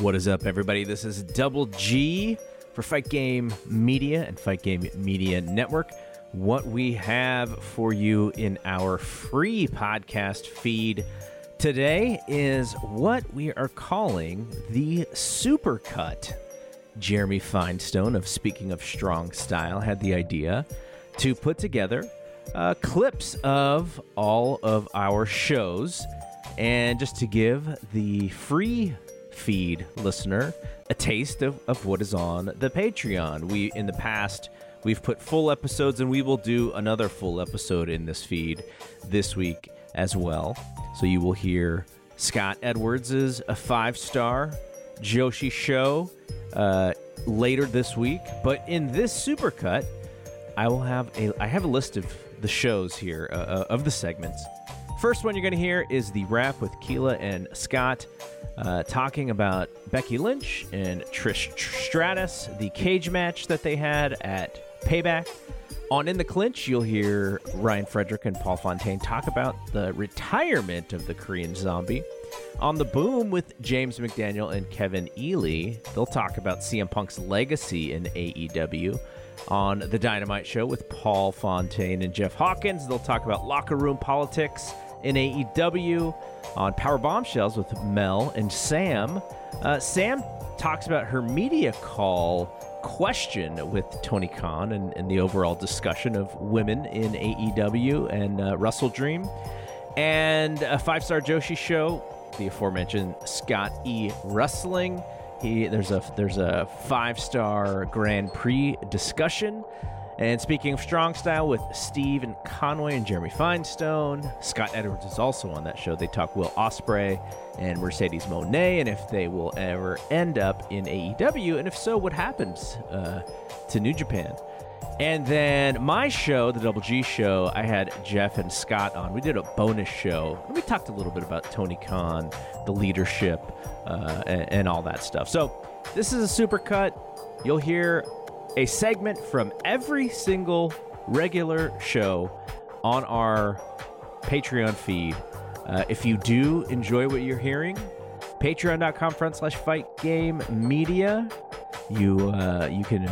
What is up, everybody? This is Double G for Fight Game Media and Fight Game Media Network. What we have for you in our free podcast feed today is what we are calling the Supercut. Jeremy Finestone of Speaking of Strong Style had the idea to put together uh, clips of all of our shows and just to give the free feed listener a taste of, of what is on the Patreon. We, in the past, we've put full episodes and we will do another full episode in this feed this week as well. So you will hear Scott Edwards' a five star Joshi show uh, later this week. But in this supercut, I will have a I have a list of the shows here uh, uh of the segments. First one you're going to hear is the rap with Keela and Scott uh, talking about Becky Lynch and Trish Stratus, the cage match that they had at Payback. On In the Clinch, you'll hear Ryan Frederick and Paul Fontaine talk about the retirement of the Korean Zombie. On The Boom with James McDaniel and Kevin Ely, they'll talk about CM Punk's legacy in AEW. On The Dynamite Show with Paul Fontaine and Jeff Hawkins, they'll talk about locker room politics in AEW. On Power Bombshells with Mel and Sam, uh, Sam talks about her media call question with Tony Khan and, and the overall discussion of women in AEW and uh, Russell Dream. And a five star Joshi show, the aforementioned Scott E. Wrestling. He, there's a there's a five star Grand Prix discussion and speaking of strong style with Steve and Conway and Jeremy Finestone, Scott Edwards is also on that show. They talk Will Ospreay and Mercedes Moné and if they will ever end up in AEW, and if so, what happens uh, to New Japan. And then my show, the Double G show, I had Jeff and Scott on. We did a bonus show. We talked a little bit about Tony Khan, the leadership, uh, and, and all that stuff. So this is a super cut. You'll hear a segment from every single regular show on our Patreon feed. Uh, if you do enjoy what you're hearing, patreon.com front slash fight game media. You uh, you can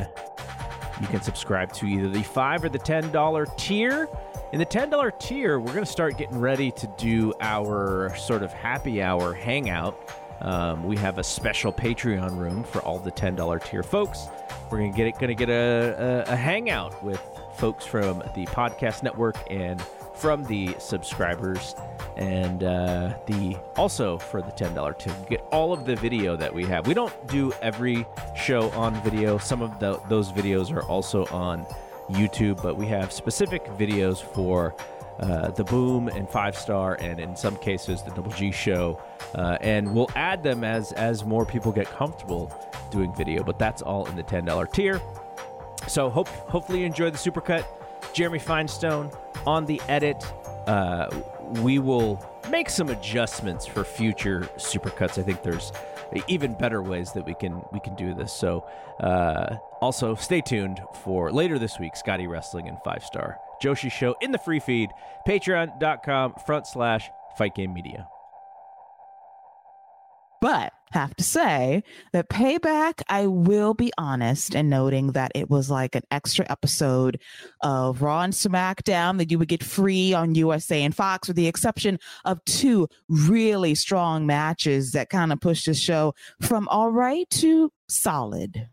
you can subscribe to either the five or the ten dollar tier. In the ten dollar tier, we're gonna start getting ready to do our sort of happy hour hangout. Um, we have a special Patreon room for all the ten dollar tier folks. We're gonna get it, gonna get a, a, a hangout with folks from the podcast network and from the subscribers and uh, the also for the ten dollar to get all of the video that we have. We don't do every show on video. Some of the, those videos are also on YouTube, but we have specific videos for uh, the Boom and Five Star, and in some cases the Double G Show, uh, and we'll add them as as more people get comfortable doing video. But that's all in the ten dollar tier. So hope hopefully you enjoy the supercut. Jeremy Finestone on the edit. Uh, we will make some adjustments for future supercuts. I think there's even better ways that we can we can do this. So uh, also stay tuned for later this week, Scotty Wrestling and Five Star Joshi Show in the free feed, patreon.com front slash fight game media. But have to say that payback, I will be honest in noting that it was like an extra episode of Raw and SmackDown that you would get free on USA and Fox, with the exception of two really strong matches that kind of pushed the show from all right to solid.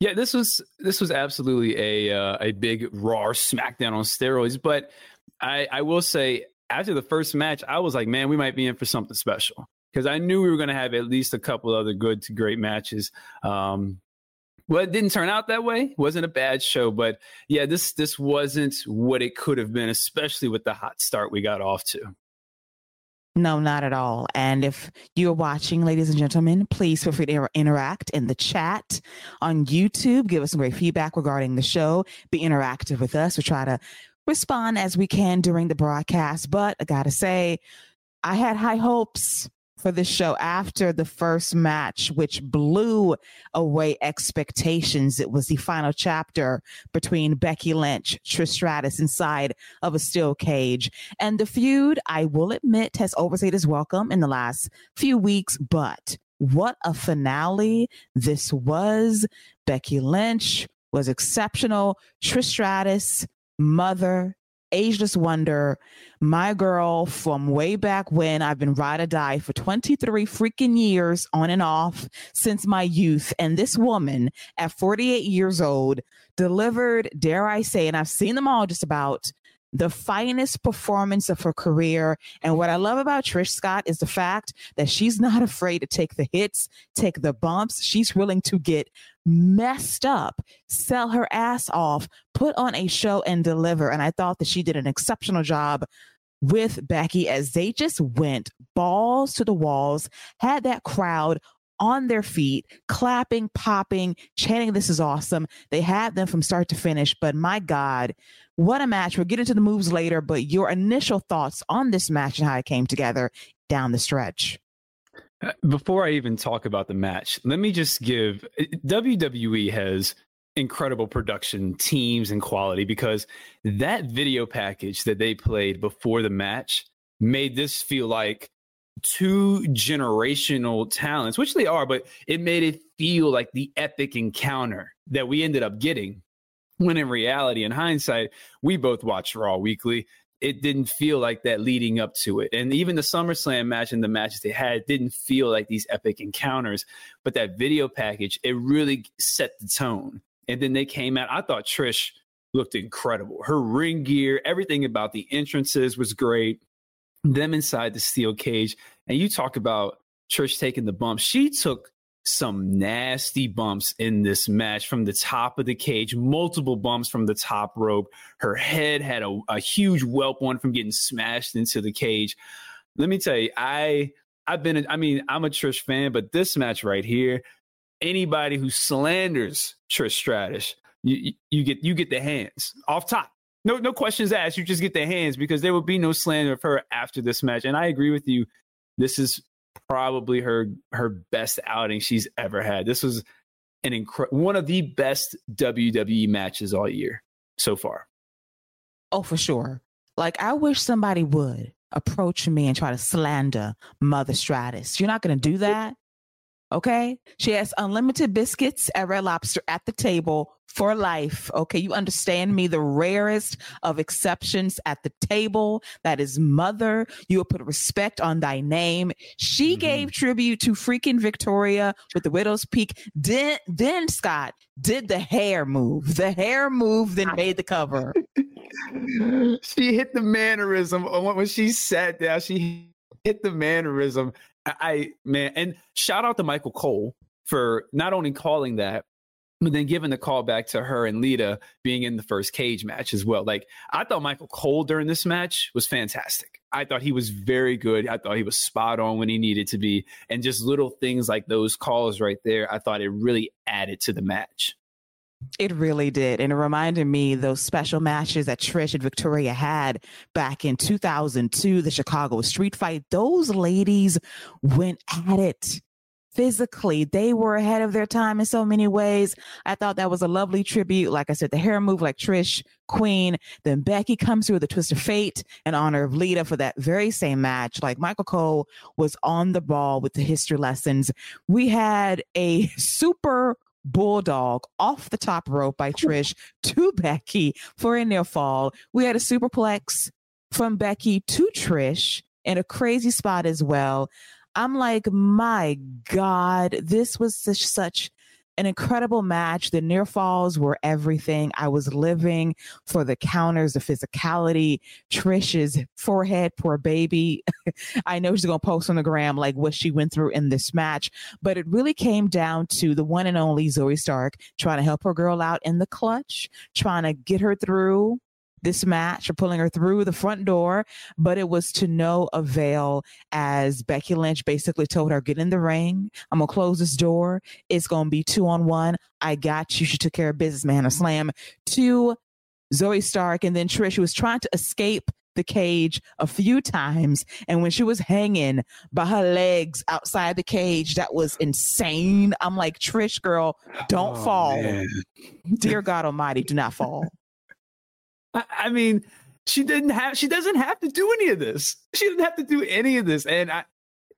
Yeah, this was this was absolutely a uh, a big raw SmackDown on steroids. But I, I will say, after the first match, I was like, man, we might be in for something special because I knew we were going to have at least a couple other good to great matches. Um, well, it didn't turn out that way. It wasn't a bad show, but yeah, this this wasn't what it could have been, especially with the hot start we got off to. No, not at all. And if you're watching, ladies and gentlemen, please feel free to interact in the chat on YouTube. Give us some great feedback regarding the show. Be interactive with us. We try to respond as we can during the broadcast. But I got to say, I had high hopes for the show after the first match, which blew away expectations. It was the final chapter between Becky Lynch, Trish Stratus inside of a steel cage. And the feud, I will admit, has overstayed its welcome in the last few weeks, but what a finale this was. Becky Lynch was exceptional. Trish Stratus, mother, ageless wonder, my girl from way back when I've been ride or die for 23 freaking years on and off since my youth. And this woman at 48 years old delivered, dare I say, and I've seen them all just about the finest performance of her career. And what I love about Trish Scott is the fact that she's not afraid to take the hits, take the bumps. She's willing to get messed up, sell her ass off, put on a show and deliver. And I thought that she did an exceptional job with Becky as they just went balls to the walls, had that crowd on their feet, clapping, popping, chanting, This is awesome. They had them from start to finish. But my God, what a match. We'll get into the moves later, but your initial thoughts on this match and how it came together down the stretch. Uh, before I even talk about the match, let me just give uh, WWE has incredible production teams and quality because that video package that they played before the match made this feel like two generational talents, which they are, but it made it feel like the epic encounter that we ended up getting when in reality, in hindsight, we both watched Raw weekly. It didn't feel like that leading up to it. And even the SummerSlam match and the matches they had didn't feel like these epic encounters. But that video package, it really set the tone. And then they came out. I thought Trish looked incredible. Her ring gear, everything about the entrances was great. Them inside the steel cage. And you talk about Trish taking the bump. She took some nasty bumps in this match from the top of the cage, multiple bumps from the top rope. Her head had a, a huge whelp one from getting smashed into the cage. Let me tell you, I I've been I mean, I'm a Trish fan, but this match right here, anybody who slanders Trish Stratus, you, you get you get the hands off top. No, no questions asked. You just get the hands because there will be no slander of her after this match. And I agree with you. This is probably her her best outing she's ever had. This was an incredible one of the best WWE matches all year so far. Oh, for sure. Like I wish somebody would approach me and try to slander Mother Stratus. You're not going to do that. Okay. She has unlimited biscuits at Red Lobster at the table for life. Okay. You understand me? The rarest of exceptions at the table. That is mother. You will put respect on thy name. She mm-hmm. gave tribute to freaking Victoria with the Widow's Peak. Then, then Scott did the hair move. The hair move then made the cover. she hit the mannerism when she sat down. She hit the mannerism I man, and shout out to Michael Cole for not only calling that, but then giving the call back to her and Lita being in the first cage match as well. Like I thought Michael Cole during this match was fantastic. I thought he was very good. I thought he was spot on when he needed to be. And just little things like those calls right there, I thought it really added to the match. It really did. And it reminded me those special matches that Trish and Victoria had back in 2002, the Chicago street fight. Those ladies went at it physically. They were ahead of their time in so many ways. I thought that was a lovely tribute. Like I said, the hair move like Trish, Queen. Then Becky comes through with the twist of fate in honor of Lita for that very same match. Like Michael Cole was on the ball with the history lessons. We had a super bulldog off the top rope by Trish to Becky for a near fall. We had a superplex from Becky to Trish in a crazy spot as well. I'm like, my God, this was such such an incredible match. The near falls were everything. I was living for the counters, the physicality, Trish's forehead, poor baby. I know she's going to post on the gram like what she went through in this match, but it really came down to the one and only Zoey Stark trying to help her girl out in the clutch, trying to get her through this match or pulling her through the front door, but it was to no avail as Becky Lynch basically told her, get in the ring. I'm going to close this door. It's going to be two on one. I got you. She took care of business, man. A slam to Zoey Stark. And then Trish, who was trying to escape the cage a few times. And when she was hanging by her legs outside the cage, that was insane. I'm like, Trish, girl, don't oh, fall. Man. Dear God Almighty, do not fall. I, mean, she didn't have she doesn't have to do any of this. She didn't have to do any of this. And I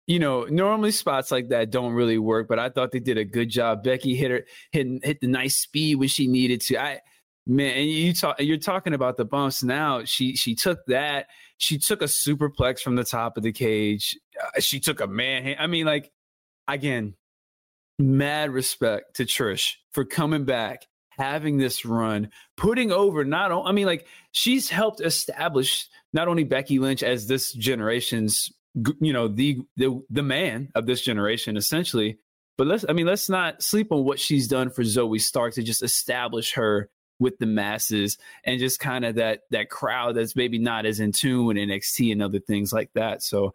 you know, normally spots like that don't really work, but I thought they did a good job. Becky hit her hit hit the nice speed when she needed to. I man, and you talk you're talking about the bumps now. She she took that. She took a superplex from the top of the cage. Uh, she took a man. I mean, like again, mad respect to Trish for coming back, having this run, putting over not. I mean, like she's helped establish not only Becky Lynch as this generation's you know the the the man of this generation essentially but let's i mean let's not sleep on what she's done for Zoey Stark to just establish her with the masses and just kind of that that crowd that's maybe not as in tune with nxt and other things like that so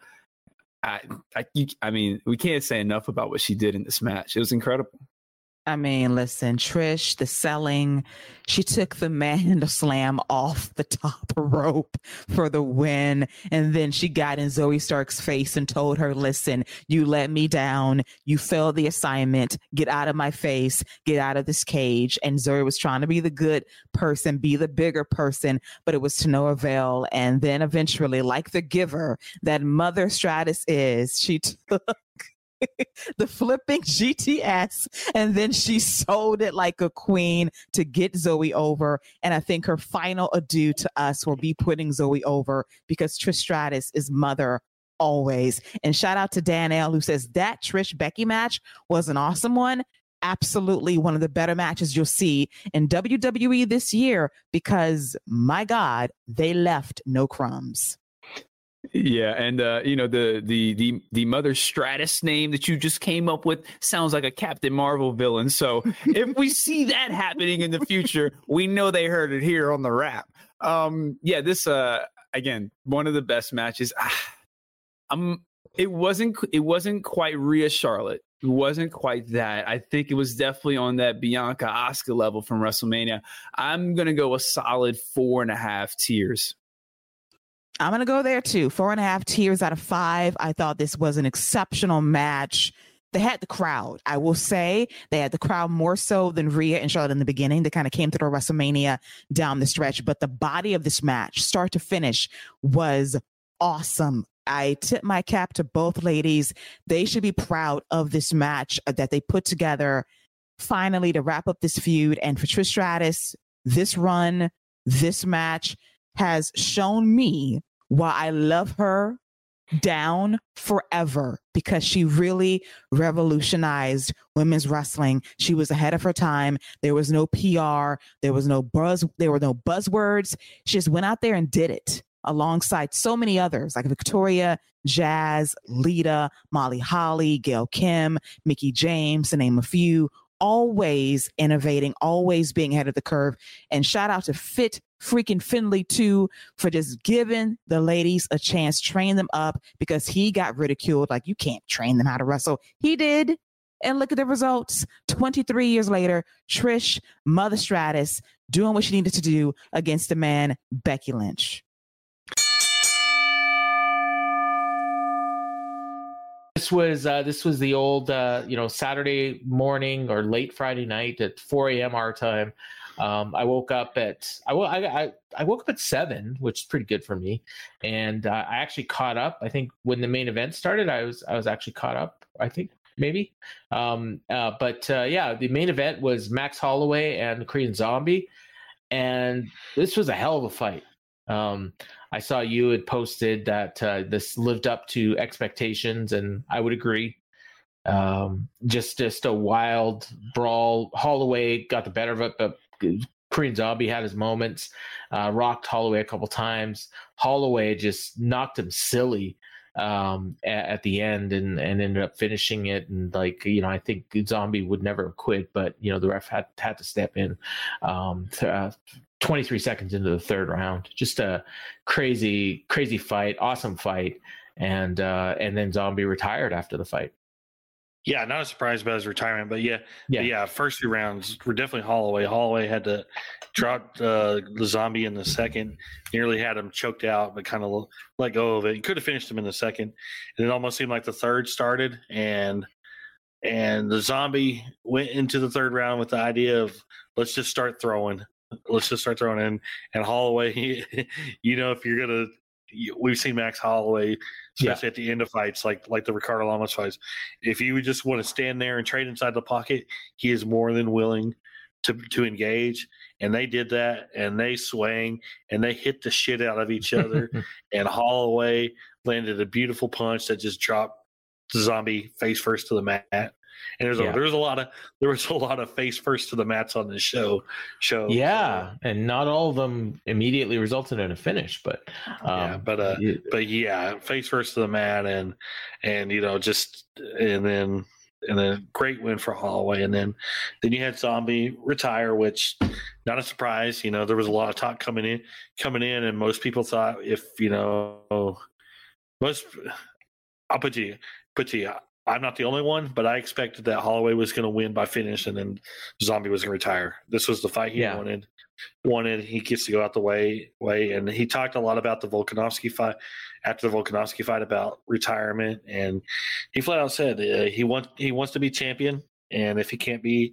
I, I, I mean, we can't say enough about what she did in this match. It was incredible. I mean, listen, Trish, the selling, she took the man to slam off the top rope for the win. And then she got in Zoey Stark's face and told her, listen, you let me down. You failed the assignment. Get out of my face. Get out of this cage. And Zoey was trying to be the good person, be the bigger person, but it was to no avail. And then eventually, like the giver that Mother Stratus is, she took the flipping GTS, and then she sold it like a queen to get Zoey over. And I think her final adieu to us will be putting Zoey over because Trish Stratus is mother always. And shout out to Dan L who says that Trish Becky match was an awesome one. Absolutely one of the better matches you'll see in WWE this year because my God, they left no crumbs. Yeah, and uh, you know the the the the Mother Stratus name that you just came up with sounds like a Captain Marvel villain. So if we see that happening in the future, we know they heard it here on the wrap. Um, yeah, this uh, again one of the best matches. Ah, I'm. It wasn't. It wasn't quite Rhea Charlotte. It wasn't quite that. I think it was definitely on that Bianca Asuka level from WrestleMania. I'm gonna go a solid four and a half tiers. I'm going to go there too. Four and a half tiers out of five. I thought this was an exceptional match. They had the crowd. I will say they had the crowd more so than Rhea and Charlotte in the beginning. They kind of came through WrestleMania down the stretch, but the body of this match, start to finish, was awesome. I tip my cap to both ladies. They should be proud of this match that they put together finally to wrap up this feud. And for Trish Stratus, this run, this match, has shown me why I love her down forever because she really revolutionized women's wrestling. She was ahead of her time. There was no PR, there was no buzz, there were no buzzwords. She just went out there and did it alongside so many others like Victoria, Jazz, Lita, Molly Holly, Gail Kim, Mickie James, to name a few, always innovating, always being ahead of the curve. And shout out to Fit freaking Finlay too for just giving the ladies a chance, train them up because he got ridiculed. Like you can't train them how to wrestle. He did. And look at the results. 23 years later, Trish, Mother Stratus, doing what she needed to do against the man, Becky Lynch. This was uh, this was the old uh, you know Saturday morning or late Friday night at 4 a.m. our time. Um, I woke up at I, I, I woke up at seven, which is pretty good for me, and uh, I actually caught up. I think when the main event started, I was I was actually caught up. I think maybe, um, uh, but uh, yeah, the main event was Max Holloway and Korean Zombie, and this was a hell of a fight. Um, I saw you had posted that uh, this lived up to expectations, and I would agree. Um, just just a wild brawl. Holloway got the better of it, but Korean Zombie had his moments, uh, rocked Holloway a couple times. Holloway just knocked him silly um, at, at, the end and, and ended up finishing it. And like, you know, I think Zombie would never have quit, but, you know, the ref had, had to step in. Um, uh, 23 seconds into the third round, just a crazy, crazy fight, awesome fight. And, uh, and then Zombie retired after the fight. Yeah, not a surprise about his retirement, but yeah, Yeah. yeah, yeah. First two rounds were definitely Holloway. Holloway had to drop uh, the zombie in the second, nearly had him choked out, but kind of let go of it. He could have finished him in the second, and it almost seemed like the third started, and and the zombie went into the third round with the idea of let's just start throwing, let's just start throwing in, and Holloway, you know, if you're gonna, we've seen Max Holloway especially at the end of fights, like like the Ricardo Lamas fights. If you just want to stand there and trade inside the pocket, he is more than willing to to engage. And they did that, and they swang, and they hit the shit out of each other. and Holloway landed a beautiful punch that just dropped the zombie face first to the mat. And there's a, Yeah. there's a lot of there was a lot of face first to the mats on this show. Show Yeah, and not all of them immediately resulted in a finish, but um, Yeah, but, uh, it- but yeah, face first to the mat, and and you know just and then and then great win for Holloway, and then then you had Zombie retire, which not a surprise. You know there was a lot of talk coming in coming in, and most people thought if you know most I'll put you put you. I'm not the only one, but I expected that Holloway was going to win by finish, and then Zombie was going to retire. This was the fight he Yeah. wanted. Wanted he gets to go out the way way, and he talked a lot about the Volkanovski fight after the Volkanovski fight about retirement, and he flat out said uh, he wants he wants to be champion, and if he can't be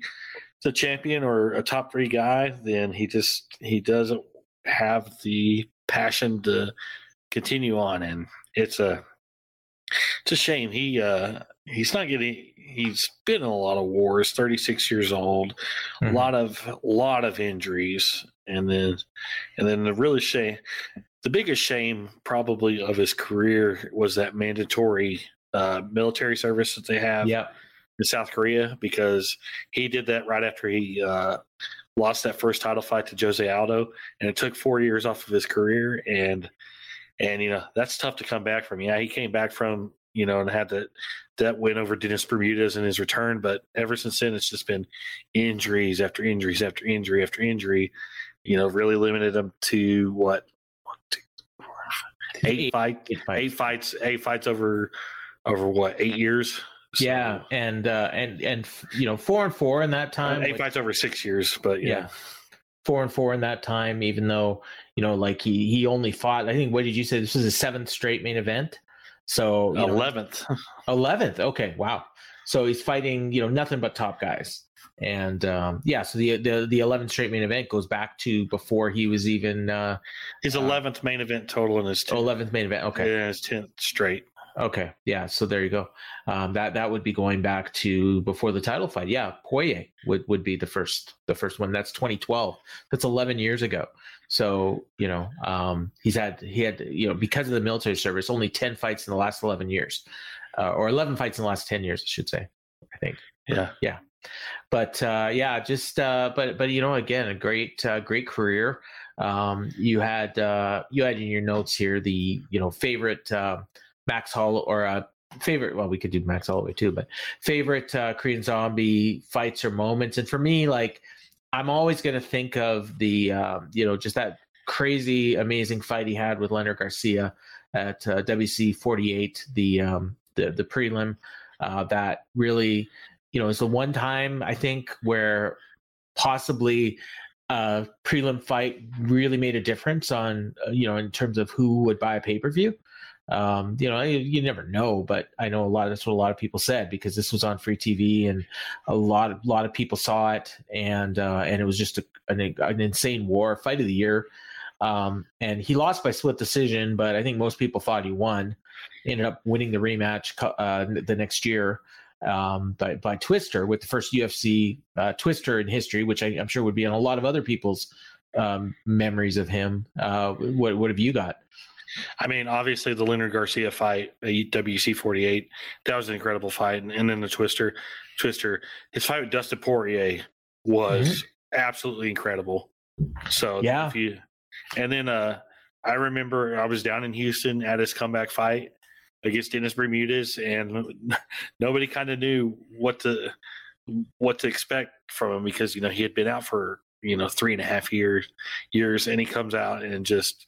the champion or a top three guy, then he just he doesn't have the passion to continue on, and it's a it's a shame. He uh he's not getting he's been in a lot of wars, 36 years old, a Mhm. lot of a lot of injuries and then and then the really shame the biggest shame probably of his career was that mandatory uh military service that they have yeah, in South Korea because he did that right after he uh, lost that first title fight to Jose Aldo, and it took four years off of his career. And and you know that's tough to come back from. Yeah, he came back from you know and had that that win over Dennis Bermudez in his return, but ever since then it's just been injuries after injuries after injury after injury. You know, really limited him to what one, two, four, five, eight, Eight- fight, eight fights. eight fights, eight fights over over what eight years. So- yeah, and uh, and and you know, four and four in that time. eight which- fights over six years, but yeah. yeah, four and four in that time. Even though you know, like he he only fought. I think what did you say? This was his seventh straight main event. So eleventh. 11th okay wow. So he's fighting you know nothing but top guys. And um yeah so the the the 11th straight main event goes back to before he was even uh His eleventh main event total in his 11th main event okay. Yeah, his tenth straight. okay yeah so there you go. Um that that would be going back to before the title fight. Yeah Poirier would would be the first the first one. That's 2012 that's 11 years ago so you know um he's had he had you know because of the military service only 10 fights in the last 11 years uh, or 11 fights in the last 10 years i should say i think Yeah, Yeah. but uh, yeah, just uh, but but you know, again, a great uh, great career. Um, you had uh, you had in your notes here the you know favorite uh, Max Hall or uh, favorite. Well, we could do Max Holloway too, but favorite uh, Korean Zombie fights or moments. And for me, like I'm always going to think of the uh, you know just that crazy amazing fight he had with Leonard Garcia at uh, WEC 48, the um, the the prelim. Uh, that really you know, it's the one time I think where possibly a prelim fight really made a difference on, uh, you know, in terms of who would buy a pay per view. Um, you know, you, you never know, but I know a lot. That's what a lot of people said because this was on free TV, and a lot of lot of people saw it, and uh, and it was just a, an, an insane war, fight of the year. Um, and he lost by split decision, but I think most people thought he won. Ended up winning the rematch uh, the next year um, by, by Twister with the first UFC uh, Twister in history, which I, I'm sure would be on a lot of other people's um, memories of him. Uh, what what have you got? I mean, obviously the Leonard Garcia fight, WEC forty eight, that was an incredible fight, and, and then the Twister, Twister, his fight with Dustin Poirier was absolutely incredible. So Yeah. if you, and then uh, I remember I was down in Houston at his comeback fight against Dennis Bermudez, and nobody kind of knew what to what to expect from him because you know he had been out for you know three and a half years years, and he comes out and just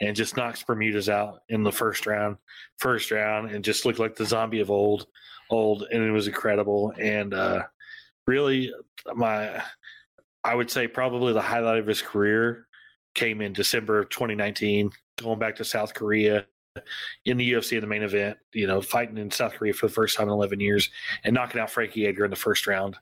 and just knocks Bermudez out in the first round, first round, and just looked like the zombie of old. old, and it was incredible. And uh, really, my I would say probably the highlight of his career came in December of 2019, going back to South Korea in the UFC in the main event. You know, fighting in South Korea for the first time in 11 years and knocking out Frankie Edgar in the first round.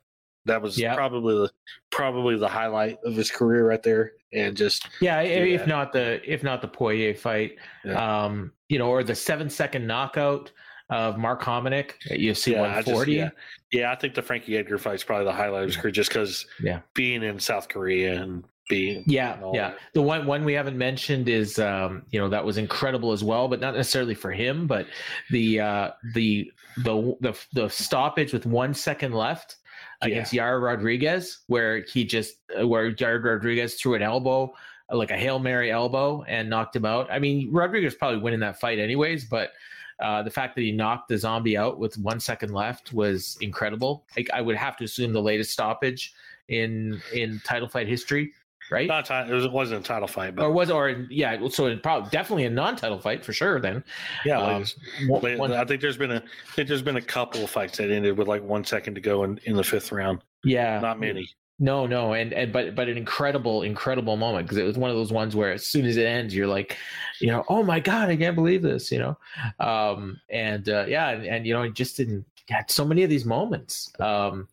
That was Yeah. probably the probably the highlight of his career right there, and just Yeah, if that. not the if not the Poirier fight, Yeah. um, you know, or the seven second knockout of Mark Hominick at UFC Yeah, I just- yeah. Yeah, I think the Frankie Edgar fight is probably the highlight of his career, just because Yeah. being in South Korea and being Yeah, yeah. that. The one one we haven't mentioned is um, you know that was incredible as well, but not necessarily for him, but the uh, the the the the stoppage with one second left against Yair Rodriguez, where he just uh, where Yair Rodriguez threw an elbow like a hail mary elbow and knocked him out. I mean, Rodriguez probably winning that fight anyways, but. Uh, the fact that he knocked the zombie out with one second left was incredible. Like, I would have to assume the latest stoppage in in title fight history, right? Not ti- it, was, wasn't a title fight, but or was or yeah so it probably definitely a non-title fight for sure then yeah, um, one- I think there's been a I think there's been a couple of fights that ended with like one second to go in, in the fifth round. yeah Not many. no no and and but but an incredible incredible moment because it was one of those ones where as soon as it ends you're like you know oh my god i can't believe this you know um and uh yeah and, and you know it just didn't had so many of these moments um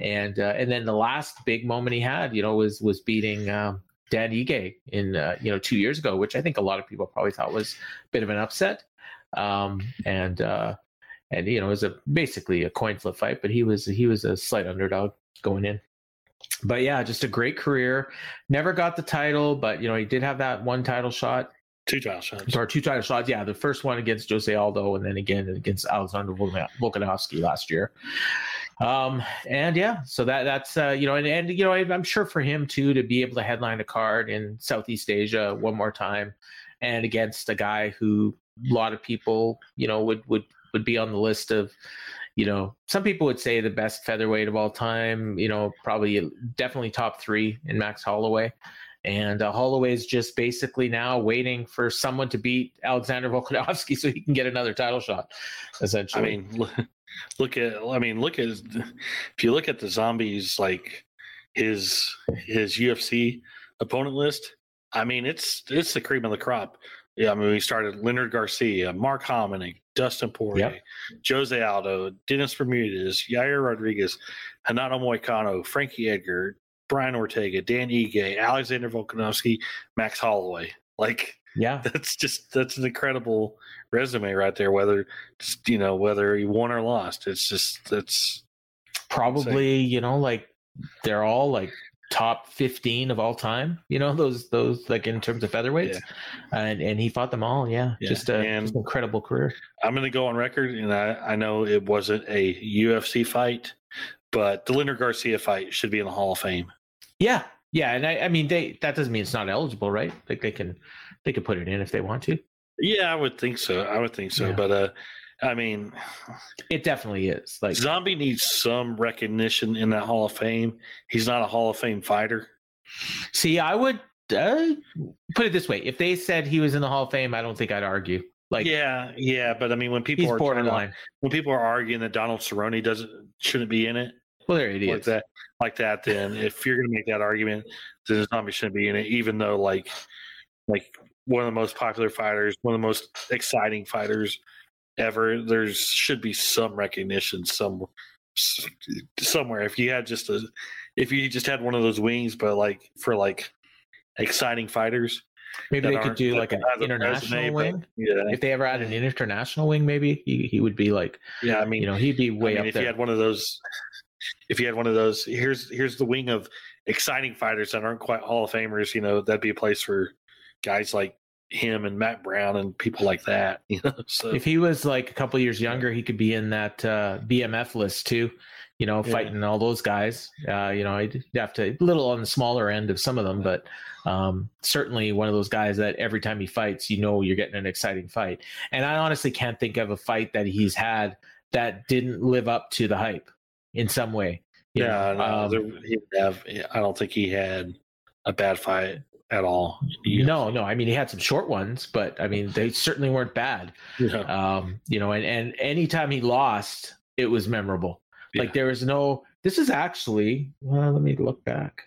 and uh, and then the last big moment he had you know was was beating um Dan Ige in uh, you know two years ago, which I think a lot of people probably thought was a bit of an upset, um, and uh, and you know it was a basically a coin flip fight, but he was he was a slight underdog going in. But yeah, just a great career. Never got the title, but you know he did have that one title shot Two title shots. or two title shots. Yeah, the first one against Jose Aldo, and then again against Alexander Volkan- Volkanovski last year. Um, and yeah, so that that's uh, you know, and, and you know, I- I'm sure for him too to be able to headline a card in Southeast Asia one more time, and against a guy who a lot of people you know would would would be on the list of. You know, some people would say the best featherweight of all time. You know, probably definitely top three in Max Holloway. And uh, Holloway's just basically now waiting for someone to beat Alexander Volkanovski so he can get another title shot. Essentially, I mean, look, at I mean, look at if you look at the zombies like his his UFC opponent list. I mean, it's it's the cream of the crop. Yeah, I mean, we started Leonard Garcia, Mark Hominick, Dustin Poirier, Yep. Jose Aldo, Dennis Bermudez, Yair Rodriguez, Renato Moicano, Frankie Edgar, Brian Ortega, Dan Ige, Alexander Volkanovski, Max Holloway. Like yeah, that's just that's an incredible resume right there. Whether just, you know whether he won or lost, it's just that's probably you know like they're all like top 15 of all time you know those those like in terms of featherweights. And and he fought them all yeah, Yeah, just a just an incredible career. I'm going to go on record, and I I know it wasn't a UFC fight, but the Leonard Garcia fight should be in the Hall of Fame. yeah yeah and i i mean they that doesn't mean it's not eligible right? Like they can they can put it in if they want to Yeah, I would think so. I would think so. Yeah. But uh, I mean, it definitely is like Zombie needs some recognition in that Hall of Fame. He's not a Hall of Fame fighter. see i would uh, put it this way if they said he was in the hall of fame i don't think i'd argue like yeah, yeah, but I mean, when people are trying to- borderline when people are arguing that Donald Cerrone doesn't shouldn't be in it, well they're idiots. like that like that then if you're going to make that argument then zombie shouldn't be in it even though like like one of the most popular fighters one of the most exciting fighters ever. There's should be some recognition some somewhere. If you had just a if you just had one of those wings but like for like exciting fighters maybe they could do like an international resume, but- wing? yeah. If they ever had an international wing maybe he, he would be like yeah i mean you know he'd be way I mean, up if there. you had one of those, if you had one of those, here's here's the wing of exciting fighters that aren't quite Hall of Famers. You know, that'd be a place for guys like him and Matt Brown and people like that. You know, so if he was like a couple years younger he could be in that uh, bmf list too you know Yeah. fighting all those guys uh, you know i'd have to a little on the smaller end of some of them but um, certainly one of those guys that every time he fights you know you're getting an exciting fight and i honestly can't think of a fight that he's had that didn't live up to the hype in some way yeah, know? no, Um, there, he have. I don't think he had a bad fight at all. No no i mean he had some short ones but i mean they certainly weren't bad know, um, you know, and, and anytime he lost, it was memorable. Yeah. Like there was no. This is actually. Well, let me look back.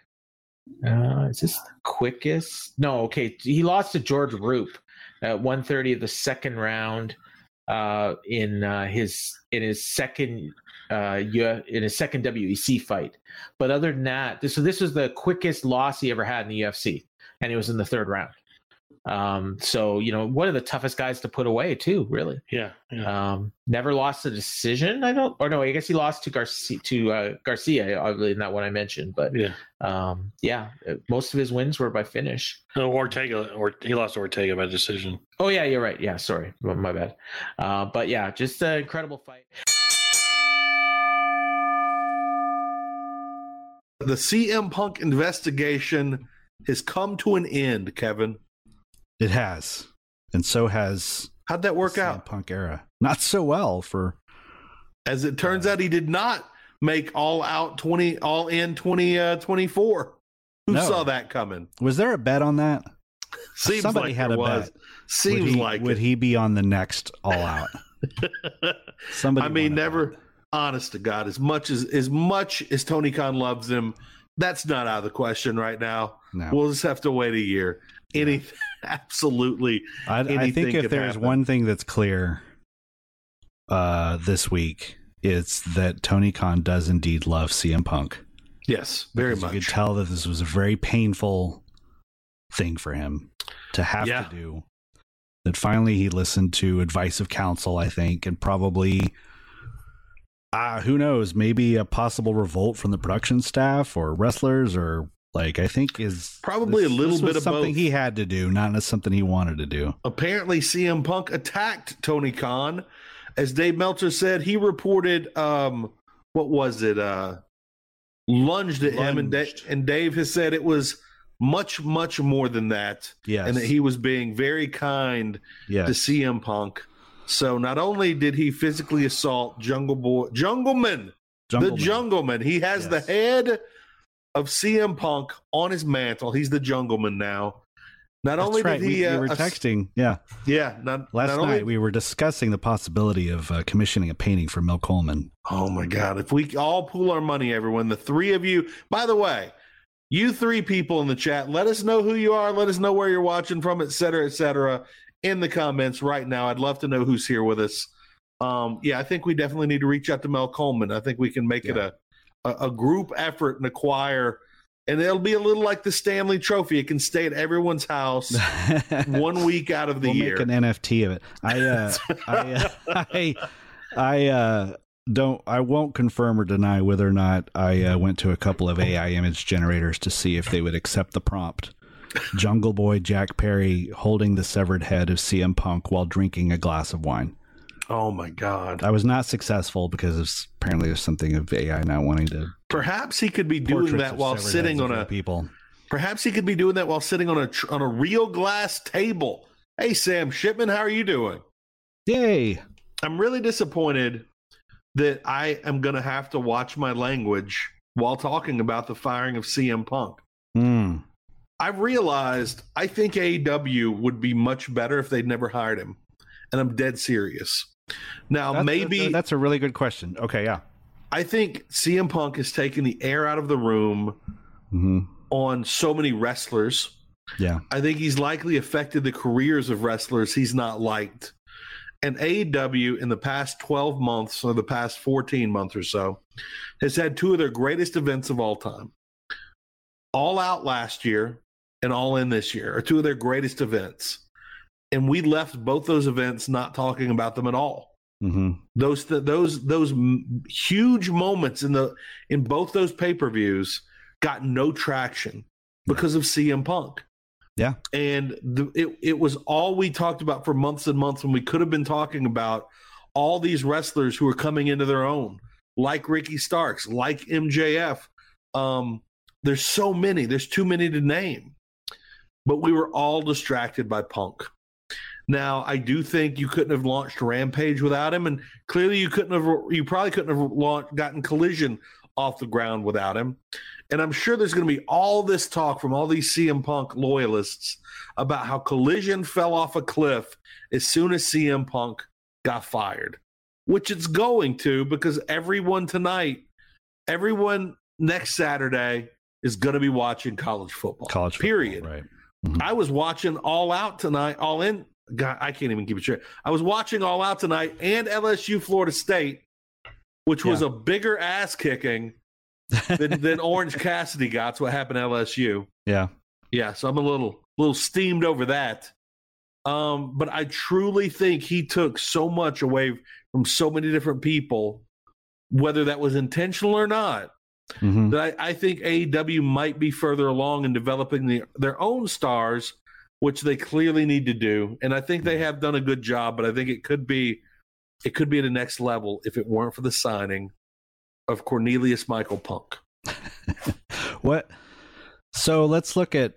Uh, is this the quickest? No. Okay, he lost to George Roop at 130 of the second round. Uh, in uh, his in his second uh U- in his second WEC fight. But other than that, this so this was the quickest loss he ever had in the UFC, and it was in the third round. Um, so you know, one of the toughest guys to put away too, really. Yeah, yeah. Um, never lost a decision. I don't, or no, I guess he lost to Garcia to uh, Garcia, obviously not what I mentioned, but yeah. um, yeah, uh, most of his wins were by finish. No, Ortega, or he lost to Ortega by decision. Oh yeah, you're right. Yeah, sorry, my my bad. Uh, but yeah, just an incredible fight. The CM Punk investigation has come to an end, Kevin. It has, and so has How'd that work out? Punk era. Not so well for As it turns out, he did not make all out 20, all in 20, uh, 24. Who No. saw that coming? Was there a bet on that? Seems Somebody like had a was. bet. Seems would he, like would it. he be on the next All Out? Somebody. I mean, never. Honest to God, as much as as much as Tony Khan loves him, that's not out of the question right now. No, We'll just have to wait a year. Anything, absolutely. I, I think if there's happen. one thing that's clear uh, this week, it's that Tony Khan does indeed love CM Punk. Yes, very Because much. You could tell that this was a very painful thing for him to have Yeah. to do. That finally he listened to advice of counsel, I think, and probably, uh, who knows, maybe a possible revolt from the production staff or wrestlers or like I think is Probably a little bit of something both. he had to do, not as something he wanted to do. apparently CM Punk attacked Tony Khan. As Dave Meltzer said, he reported um what was it? Uh lunged at him and, da- and Dave has said it was much, much more than that. Yes, And that he was being very kind yes. to CM Punk. So not only did he physically assault Jungle Boy Jungleman, Jungle the Man. Jungleman, he has the head of CM Punk on his mantle. He's the Jungleman now. Not That's only right. did he, we, we uh, were texting. Yeah, yeah, not last not night only- we were discussing the possibility of uh, commissioning a painting for Mel Coleman. Oh my God! If we all pool our money, everyone, the three of you. By the way, you three people in the chat, let us know who you are. Let us know where you're watching from, et cetera, et cetera, in the comments right now. I'd love to know who's here with us. Um, yeah, I think we definitely need to reach out to Mel Coleman. I think we can make it a, a a group effort and acquire, and it'll be a little like the Stanley Trophy. It can stay at everyone's house one week out of the we'll year. make an NFT of it. I, uh, I, uh, I, I uh, don't. I won't confirm or deny whether or not I uh, went to a couple of AI image generators to see if they would accept the prompt. Jungle Boy Jack Perry holding the severed head of CM Punk while drinking a glass of wine. oh my God! I was not successful because of, apparently there's something of AI not wanting to Perhaps he could be doing that while sitting on a people. Perhaps he could be doing that while sitting on a tr- on a real glass table. Hey Sam Shipman, how are you doing? Yay! I'm really disappointed that I am going to have to watch my language while talking about the firing of CM Punk. Hmm. I've realized I think AEW would be much better if they'd never hired him, and I'm dead serious. Now That's- maybe that's, that's a really good question. Okay, yeah. I think CM Punk has taken the air out of the room hmm on so many wrestlers. Yeah. I think he's likely affected the careers of wrestlers he's not liked. And AEW in the past 12 months or the past 14 months or so has had two of their greatest events of all time. All Out last year and All In this year are two of their greatest events. And we left both those events not talking about them at all. hmm Those th- those those m- huge moments in the in both those pay-per-views got no traction because of CM Punk. Yeah. And the, it it was all we talked about for months and months when we could have been talking about all these wrestlers who are coming into their own, like Ricky Starks, like MJF. Um, there's so many. There's too many to name. But we were all distracted by Punk. Now, I do think you couldn't have launched Rampage without him, and clearly you couldn't have. You probably couldn't have launched, gotten Collision off the ground without him. And I'm sure there's going to be all this talk from all these CM Punk loyalists about how Collision fell off a cliff as soon as CM Punk got fired. which it's going to because everyone tonight, everyone next Saturday is going to be watching college football. College football, period. right? I was watching All Out tonight. All in. God, I can't even keep it straight. I was watching All Out tonight and LSU Florida State, which was a bigger ass kicking than, than Orange Cassidy got. That's what happened at LSU. Yeah. Yeah, so I'm a little little steamed over that. Um, but I truly think he took so much away from so many different people, whether that was intentional or not. Mhm. That I, I think AEW might be further along in developing the, their own stars, which they clearly need to do. And I think they have done a good job, but I think it could be it could be at the next level if it weren't for the signing of Cornelius Michael Punk. what? So let's look at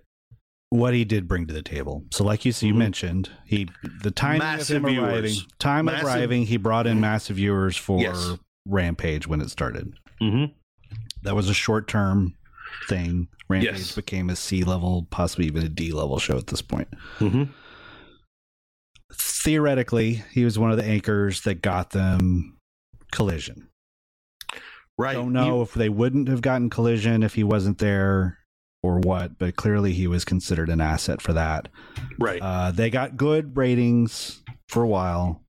what he did bring to the table. So, like you, so you Mhm. mentioned, he the timing Massive of him viewers. arriving, time Massive- arriving, he brought in massive viewers for Yes. Rampage when it started. Mm-hmm. That was a short term thing. Rampage Yes. became a C level, possibly even a D level show at this point. Mm-hmm. Theoretically, he was one of the anchors that got them collision. Right. Don't know if they wouldn't have gotten collision if he wasn't there or what, but clearly he was considered an asset for that. right. Uh, they got good ratings for a while,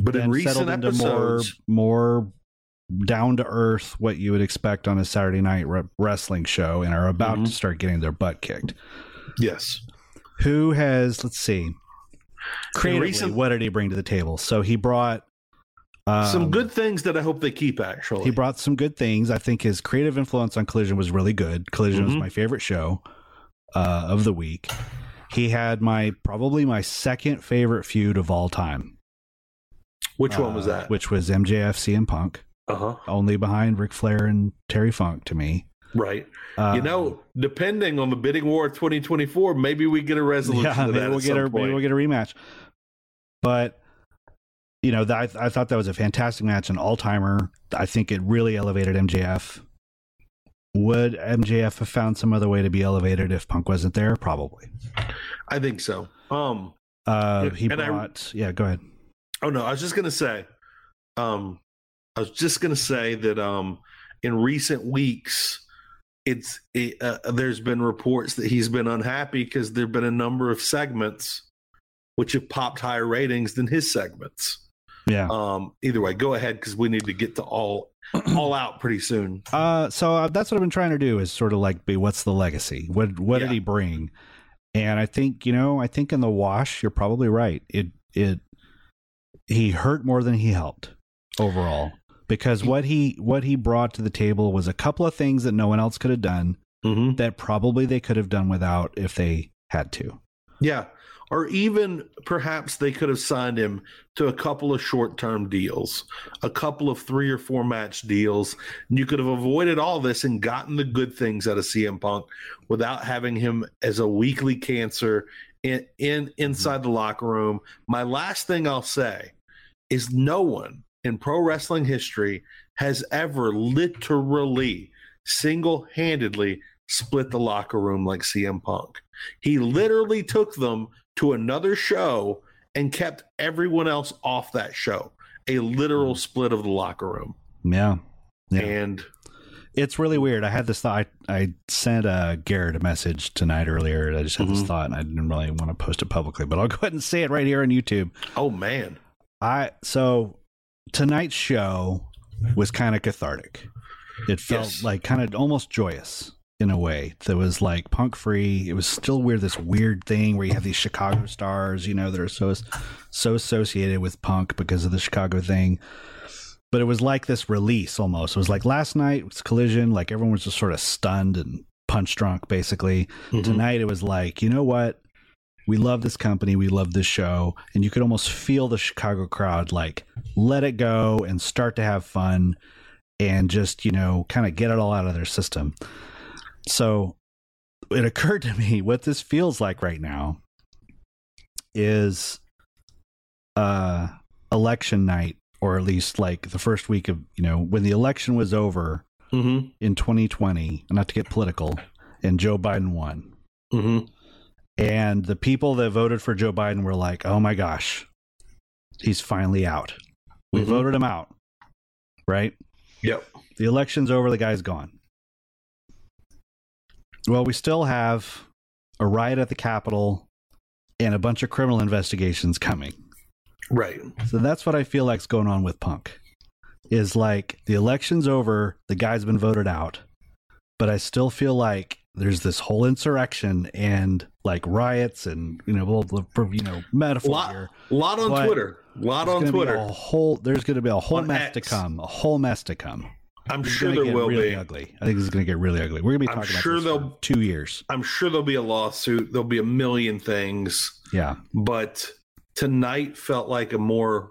but in then recent settled into episodes, more more down to earth, what you would expect on a Saturday night re- wrestling show, and are about Mhm. to start getting their butt kicked. yes. Who has? Let's see. Creatively, recent- what did he bring to the table? So he brought um, Some good things that I hope they keep. Actually, He brought some good things. I think his creative influence on Collision was really good. Collision was Mhm. my favorite show uh, of the week. He had my probably my second favorite feud of all time. Which one was uh, that? Which was MJF CM Punk, Uh huh. only behind Ric Flair and Terry Funk to me. Right. Uh, you know, depending on the bidding war of 2024, maybe we get a resolution. yeah, maybe that we'll get a maybe we'll get a rematch. But you know, that, I, I thought that was a fantastic match, an all timer. I think it really elevated MJF. Would MJF have found some other way to be elevated if Punk wasn't there? Probably. I think so. Um. Uh, he and I- brought. yeah, go ahead. Oh no, I was just gonna say. Um, I was just gonna say that. Um, in recent weeks, it's it, uh, there's been reports that he's been unhappy because there've been a number of segments which have popped higher ratings than his segments. Yeah. Um, either way, go ahead because we need to get to all all out pretty soon. Uh, so uh, that's what I've been trying to do is sort of like be what's the legacy? What what did he bring? And I think you know, I think in the wash, you're probably right. It it he hurt more than he helped overall because what he what he brought to the table was a couple of things that no one else could have done Mm-hmm. that probably they could have done without if they had to. Yeah. Or even perhaps they could have signed him to a couple of short term deals, a couple of three or four match deals. And you could have avoided all this and gotten the good things out of CM Punk without having him as a weekly cancer in, in inside the locker room. My last thing I'll say is no one in pro wrestling history has ever literally single handedly split the locker room like CM Punk. He literally took them to another show and kept everyone else off that show. A literal split of the locker room. Yeah. Yeah. And It's really weird. I had this thought. I, I sent uh, Garrett a message tonight earlier. I just had this Mhm. thought, and I didn't really want to post it publicly, but I'll go ahead and say it right here on YouTube. oh man. I so tonight's show was kind of cathartic. It felt Yes. like kind of almost joyous in a way. That was like punk free. It was still weird. This weird thing where you have these Chicago stars, you know, that are so so associated with punk because of the Chicago thing. But it was like this release almost. It was like last night was Collision. Like everyone was just sort of stunned and punch drunk, basically Mhm. tonight it was like you know what we love this company we love this show and you could almost feel the chicago crowd like let it go and start to have fun and just you know kind of get it all out of their system so it occurred to me what this feels like right now is uh election night or at least like the first week of you know when the election was over Mhm. in 2020 not to get political and joe biden won Mhm. And the people that voted for Joe Biden were like, "Oh my gosh, he's finally out. We Mhm. voted him out. Right? Yep. The election's over, the guy's gone. Well, we still have a riot at the Capitol and a bunch of criminal investigations coming. Right. So that's what I feel like's going on with Punk. Is like the election's over, the guy's been voted out, but I still feel like there's this whole insurrection and like riots and you know, well, you know, metaphor Lot, here. lot on But Twitter. Lot on Twitter. a whole. There's going to be a whole On mess to come. A whole mess to come. I'm It's sure there will really be. ugly. I think this is going to get really ugly. We're going to be I'm talking sure about this for two years. I'm sure there'll be a lawsuit. There'll be a million things. Yeah. But tonight felt like a more,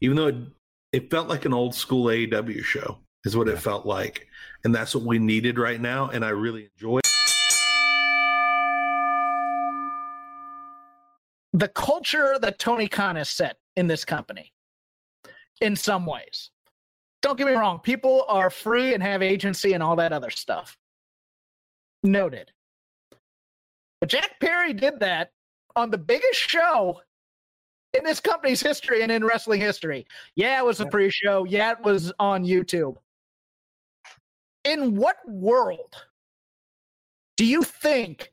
even though it, it felt like an old school AEW show, is what Yeah. it felt like. And that's what we needed right now. And I really enjoy it. The culture that Tony Khan has set in this company in some ways. Don't get me wrong, people are free and have agency and all that other stuff. Noted. But Jack Perry did that on the biggest show in this company's history and in wrestling history. Yeah, it was a pre show. Yeah, it was on YouTube. In what world do you think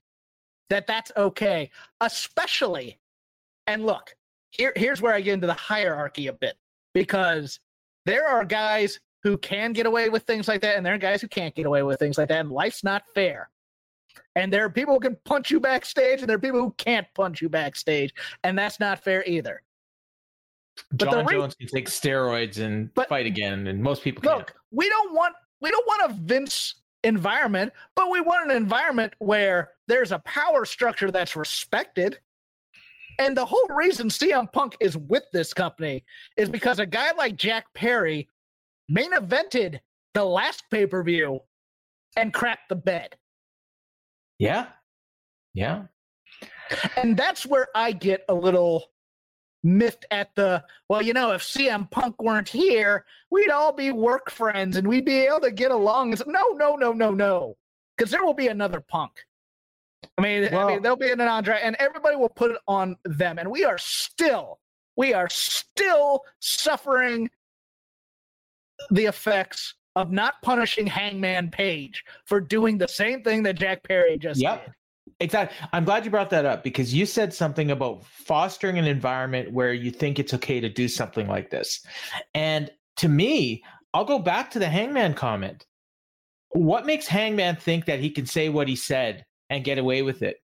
that that's okay? Especially and look, here, here's where I get into the hierarchy a bit because there are guys who can get away with things like that, and there are guys who can't get away with things like that, and life's not fair. And there are people who can punch you backstage, and there are people who can't punch you backstage, and that's not fair either. But John re- Jones can take steroids and But- fight again, and most people can't. Look, we don't want we don't want a Vince environment, but we want an environment where there's a power structure that's respected. And the whole reason CM Punk is with this company is because a guy like Jack Perry main evented the last pay per view and cracked the bed. Yeah, yeah. And that's where I get a little miffed at the well, you know, if CM Punk weren't here, we'd all be work friends and we'd be able to get along. It's, no, no, no, no, no. Because there will be another Punk. I mean, I Well- mean, there'll be in an Andre, and everybody will put it on them. And we are still, we are still suffering the effects of not punishing Hangman Page for doing the same thing that Jack Perry just Yep. did. Exactly. I'm glad you brought that up because you said something about fostering an environment where you think it's okay to do something like this. And to me, I'll go back to the Hangman comment. What makes Hangman think that he can say what he said and get away with it?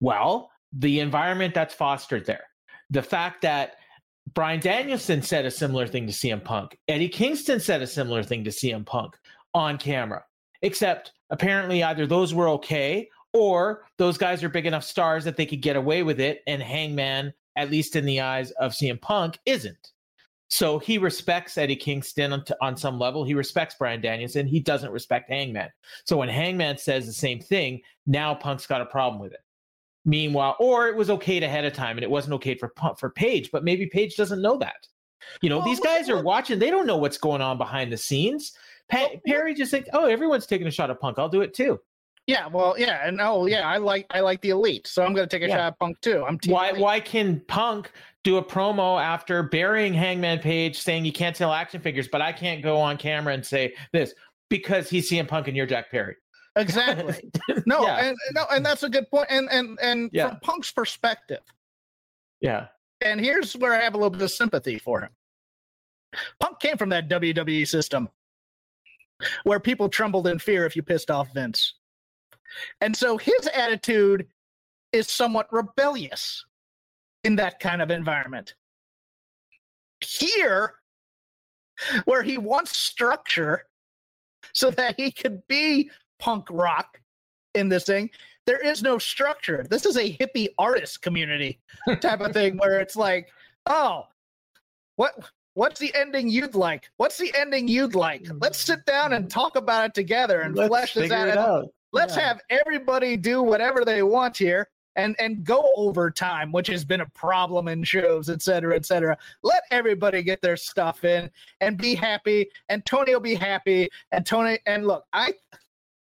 Well, the environment that's fostered there. The fact that Brian Danielson said a similar thing to CM Punk. Eddie Kingston said a similar thing to CM Punk on camera. Except apparently either those were okay or those guys are big enough stars that they could get away with it and Hangman at least in the eyes of CM Punk isn't. So he respects Eddie Kingston on, on some level. He respects Brian Danielson. He doesn't respect Hangman. So when Hangman says the same thing, now Punk's got a problem with it. Meanwhile, or it was okay ahead of time and it wasn't okay for Punk- for Page, but maybe Page doesn't know that. You know, Well, these guys are watching. They don't know what's going on behind the scenes. Pa- Well, Perry just think, oh, everyone's taking a shot at Punk. I'll do it too. Yeah, well, yeah, and oh yeah, I like I like the elite, so I'm going to take a Yeah. shot at Punk too. I'm why elite. why can Punk do a promo after burying Hangman Page saying you can't sell action figures, but I can't go on camera and say this because he's CM Punk and you're Jack Perry. exactly? No, Yeah. and no, and that's a good point. And and and Yeah. from Punk's perspective, Yeah. and here's where I have a little bit of sympathy for him. Punk came from that WWE system where people trembled in fear if you pissed off Vince. And so his attitude is somewhat rebellious in that kind of environment. Here, where he wants structure so that he could be punk rock in this thing, there is no structure. This is a hippie artist community type of thing where it's like, oh, what what's the ending you'd like? What's the ending you'd like? Let's sit down and talk about it together and flesh this out. And Let's Yeah. have everybody do whatever they want here and and go overtime, which has been a problem in shows, et cetera, et cetera. Let everybody get their stuff in and be happy. And Tony will be happy. And Tony and look, I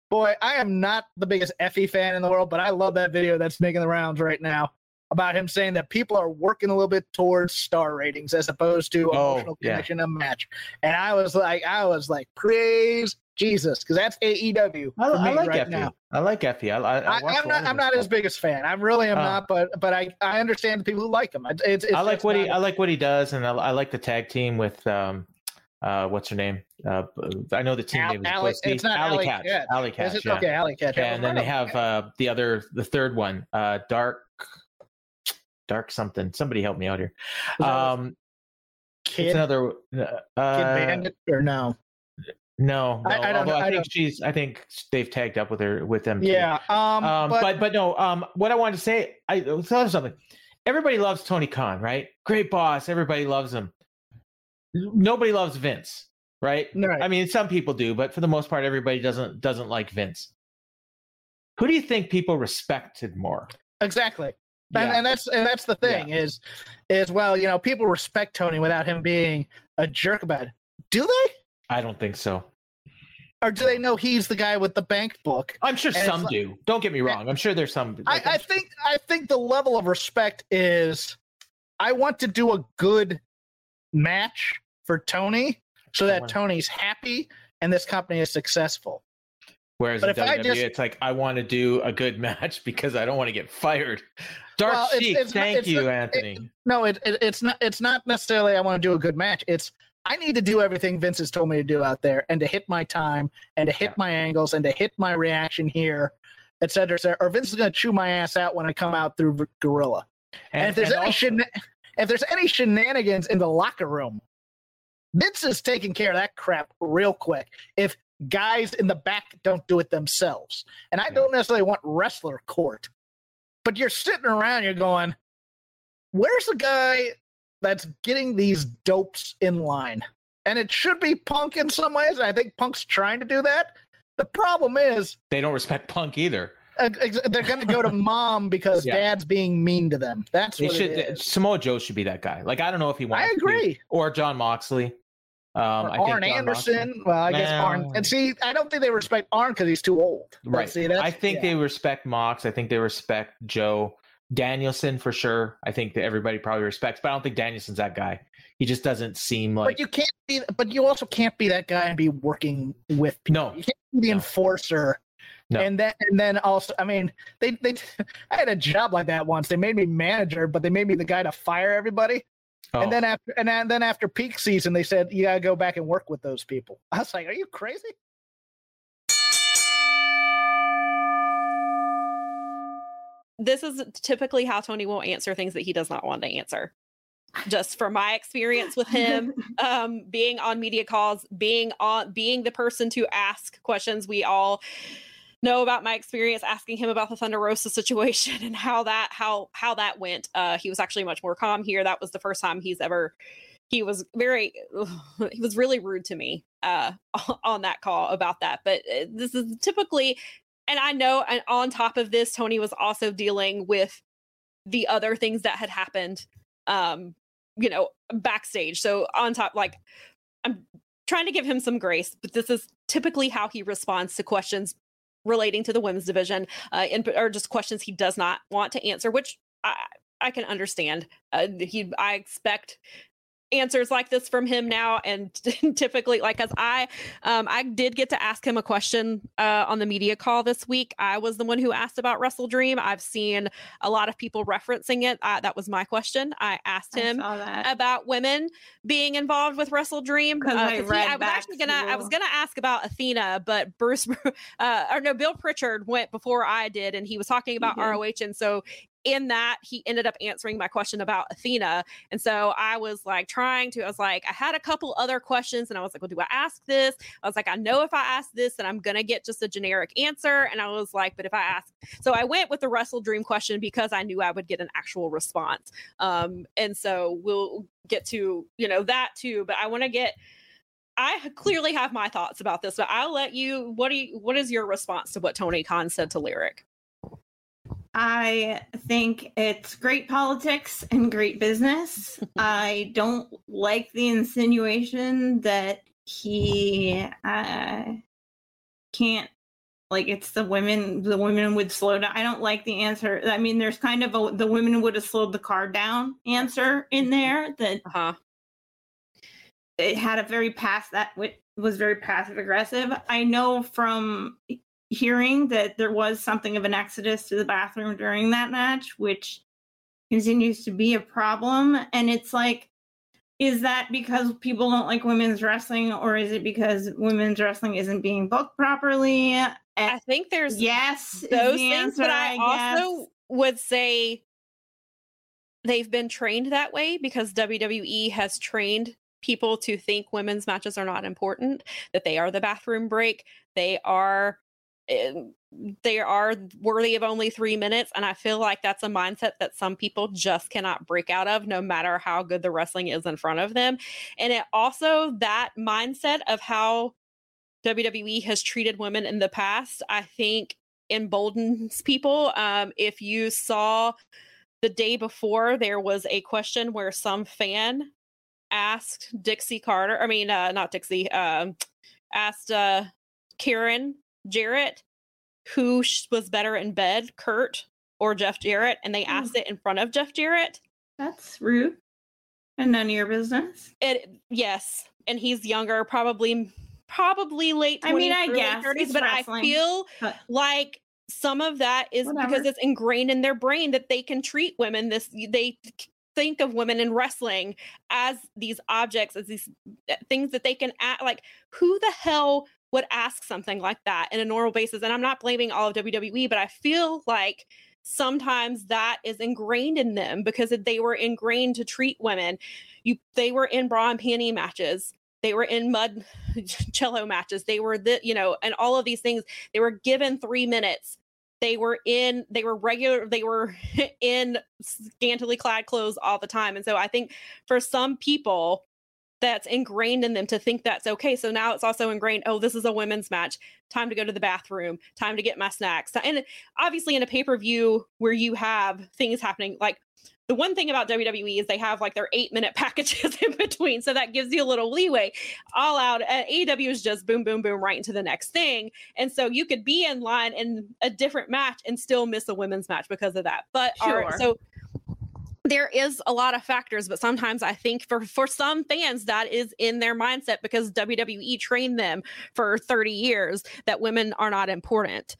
boy, I am not the biggest Effy fan in the world, but I love that video that's making the rounds right now about him saying that people are working a little bit towards star ratings as opposed to Oh, emotional yeah. connection of match. And I was like, I was like, praise Jesus, because that's AEW I, for I like right Effy. now. I like Effy. I, I, I, I, watch a I'm not. I'm his not his biggest fan. I really am Oh. not. But but I I understand the people who like him. It's, it's, it's I like just what he not- I like what he does, and I, I like the tag team with um, uh, what's her name? Uh, I know the team Al- name is Alley- supposed to be it's not Alley Allie Katch. Catch. Alley Is Catch. Yeah. Okay, Allie Katch. and then they have uh, the other, the third one, uh, Dark, Dark something. Somebody help me out here. Um, Kid, it's another. Uh, Kidd Bandit or no? No, no. I- I don't although know- I, I think she's. I think they've tagged up with her with them. too. Yeah. Um. Um, but, but, but no. Um, what I wanted to say, I I'll tell something. Everybody loves Tony Khan, right? Great boss. Everybody loves him. Nobody loves Vince, right? Right. I mean, some people do, but for the most part, everybody doesn't doesn't like Vince. Who do you think people respected more? exactly. And, Yeah. and that's and that's the thing is is well, you know, people respect Tony without him being a jerk about it. Do they? I don't think so. Or do they know he's the guy with the bank book? I'm sure And some like- do. Don't get me wrong. I'm sure there's some. I, like, I think I think the level of respect is I want to do a good match for Tony so that Tony's happy and this company is successful. Whereas but in I WWE, just- it's like I want to do a good match because I don't want to get fired. Dark Well, Sheik, it's not- thank it's you, not- Anthony. No, it, it it's not it's not necessarily I want to do a good match. It's I need to do everything Vince has told me to do out there and to hit my time and to hit Yeah. my angles and to hit my reaction here, et cetera, et cetera. Or Vince is gonna chew my ass out when I come out through Gorilla. And, if there's any also- if there's any shenanigans in the locker room, Vince is taking care of that crap real quick. If guys in the back don't do it themselves, and I Yeah. don't necessarily want wrestler court, but you're sitting around, you're going, "Where's the guy that's getting these dopes in line?" And it should be Punk in some ways. I think Punk's trying to do that. The problem is they don't respect Punk either. uh, they're going to go to mom because Yeah. dad's being mean to them. That's They what should. it is. Samoa Joe should be that guy. Like I don't know if he wants. I to be- agree. or Jon Moxley. Um, Or I Arn Anderson. Moxley- Well, I guess Well- Arn. And see, I don't think they respect Arn because he's too old. But Right. See, that's, I think yeah. they respect Mox. I think they respect Joe Danielson for sure. I think that everybody probably respects, but I don't think Danielson's that guy. He just doesn't seem like. But you can't be. But you also can't be that guy and be working with. People. no, You can't be the No. enforcer. No. And then, and then also, I mean, they, they, I had a job like that once. They made me manager, but they made me the guy to fire everybody. Oh, And then after, and then, then after peak season, they said you gotta go back and work with those people. I was like, are you crazy? This is typically how Tony will answer things that he does not want to answer. Just from my experience with him, um, being on media calls, being on being the person to ask questions, we all know about my experience asking him about the Thunder Rosa situation and how that how how that went. Uh, he was actually much more calm here. That was the first time he's ever. He was very. He was really rude to me uh, on that call about that. But uh, this is typically and I know and on top of this, Tony was also dealing with the other things that had happened um, you know, backstage. So on top, like I'm trying to give him some grace, but this is typically how he responds to questions relating to the women's division, uh, and or just questions he does not want to answer, which I I can understand. Uh, he I expect answers like this from him now and typically like as i um i did get to ask him a question uh on the media call this week i was the one who asked about wrestle dream i've seen a lot of people referencing it uh, that was my question i asked him that. about women being involved with Wrestle Dream. 'Cause I he- I was actually gonna I was gonna ask about Athena, but Bruce uh or no, Bill Pritchard went before I did, and he was talking about did. ROH, and so in that he ended up answering my question about Athena. And so I was like trying to, I was like, I had a couple other questions, and I was like, well, do I ask this? I was like, I know if I ask this, then I'm gonna get just a generic answer. And I was like, but if I ask, so I went with the Wrestle Dream question because I knew I would get an actual response. Um, and so we'll get to you know that too. But I want to get, I clearly have my thoughts about this, but I'll let you. What do you? What is your response to what Tony Khan said to Lyric? I think it's great politics and great business. I don't like the insinuation that he uh, can't like it's the women the women would slow down i don't like the answer i mean there's kind of a the women would have slowed the car down answer in there that Uh-huh. it had a very pass that was very passive aggressive i know from hearing that there was something of an exodus to the bathroom during that match which continues to be a problem and it's like is that because people don't like women's wrestling or is it because women's wrestling isn't being booked properly I think there's yes those the things, answer, but I, guess. also would say they've been trained that way because WWE has trained people to think women's matches are not important, that they are the bathroom break, they are they are worthy of only 3 minutes and I feel like that's a mindset that some people just cannot break out of no matter how good the wrestling is in front of them. And it also that mindset of how WWE has treated women in the past, I think emboldens people. Um, if you saw the day before, there was a question where some fan asked Dixie Carter, I mean, uh, not Dixie, um, asked uh, Karen Jarrett who sh- was better in bed, Kurt or Jeff Jarrett, and they asked it in front of Jeff Jarrett. that's rude and none of your business It yes, and he's younger, probably probably late. I mean, I guess, 30s, it's but wrestling. I feel But- like some of that is because it's ingrained in their brain that they can treat women this they think of women in wrestling as these objects as these uh, things that they can act like who the hell would ask something like that in a normal basis and i'm not blaming all of wwe but i feel like sometimes that is ingrained in them because they were ingrained to treat women. You they were in bra and panty matches they were in mud cello matches they were the you know and all of these things they were given three minutes. They were in they were regular they were in scantily clad clothes all the time and so i think for some people that's ingrained in them to think that's okay so now it's also ingrained oh this is a women's match time to go to the bathroom time to get my snacks and obviously in a pay-per-view where you have things happening like the one thing about WWE is they have like their eight minute packages in between. So that gives you a little leeway. All out uh, AEW is just boom, boom, boom, right into the next thing. And so you could be in line in a different match and still miss a women's match because of that. But our- Sure. so there is a lot of factors, but sometimes I think for for some fans that is in their mindset because WWE trained them for 30 years that women are not important.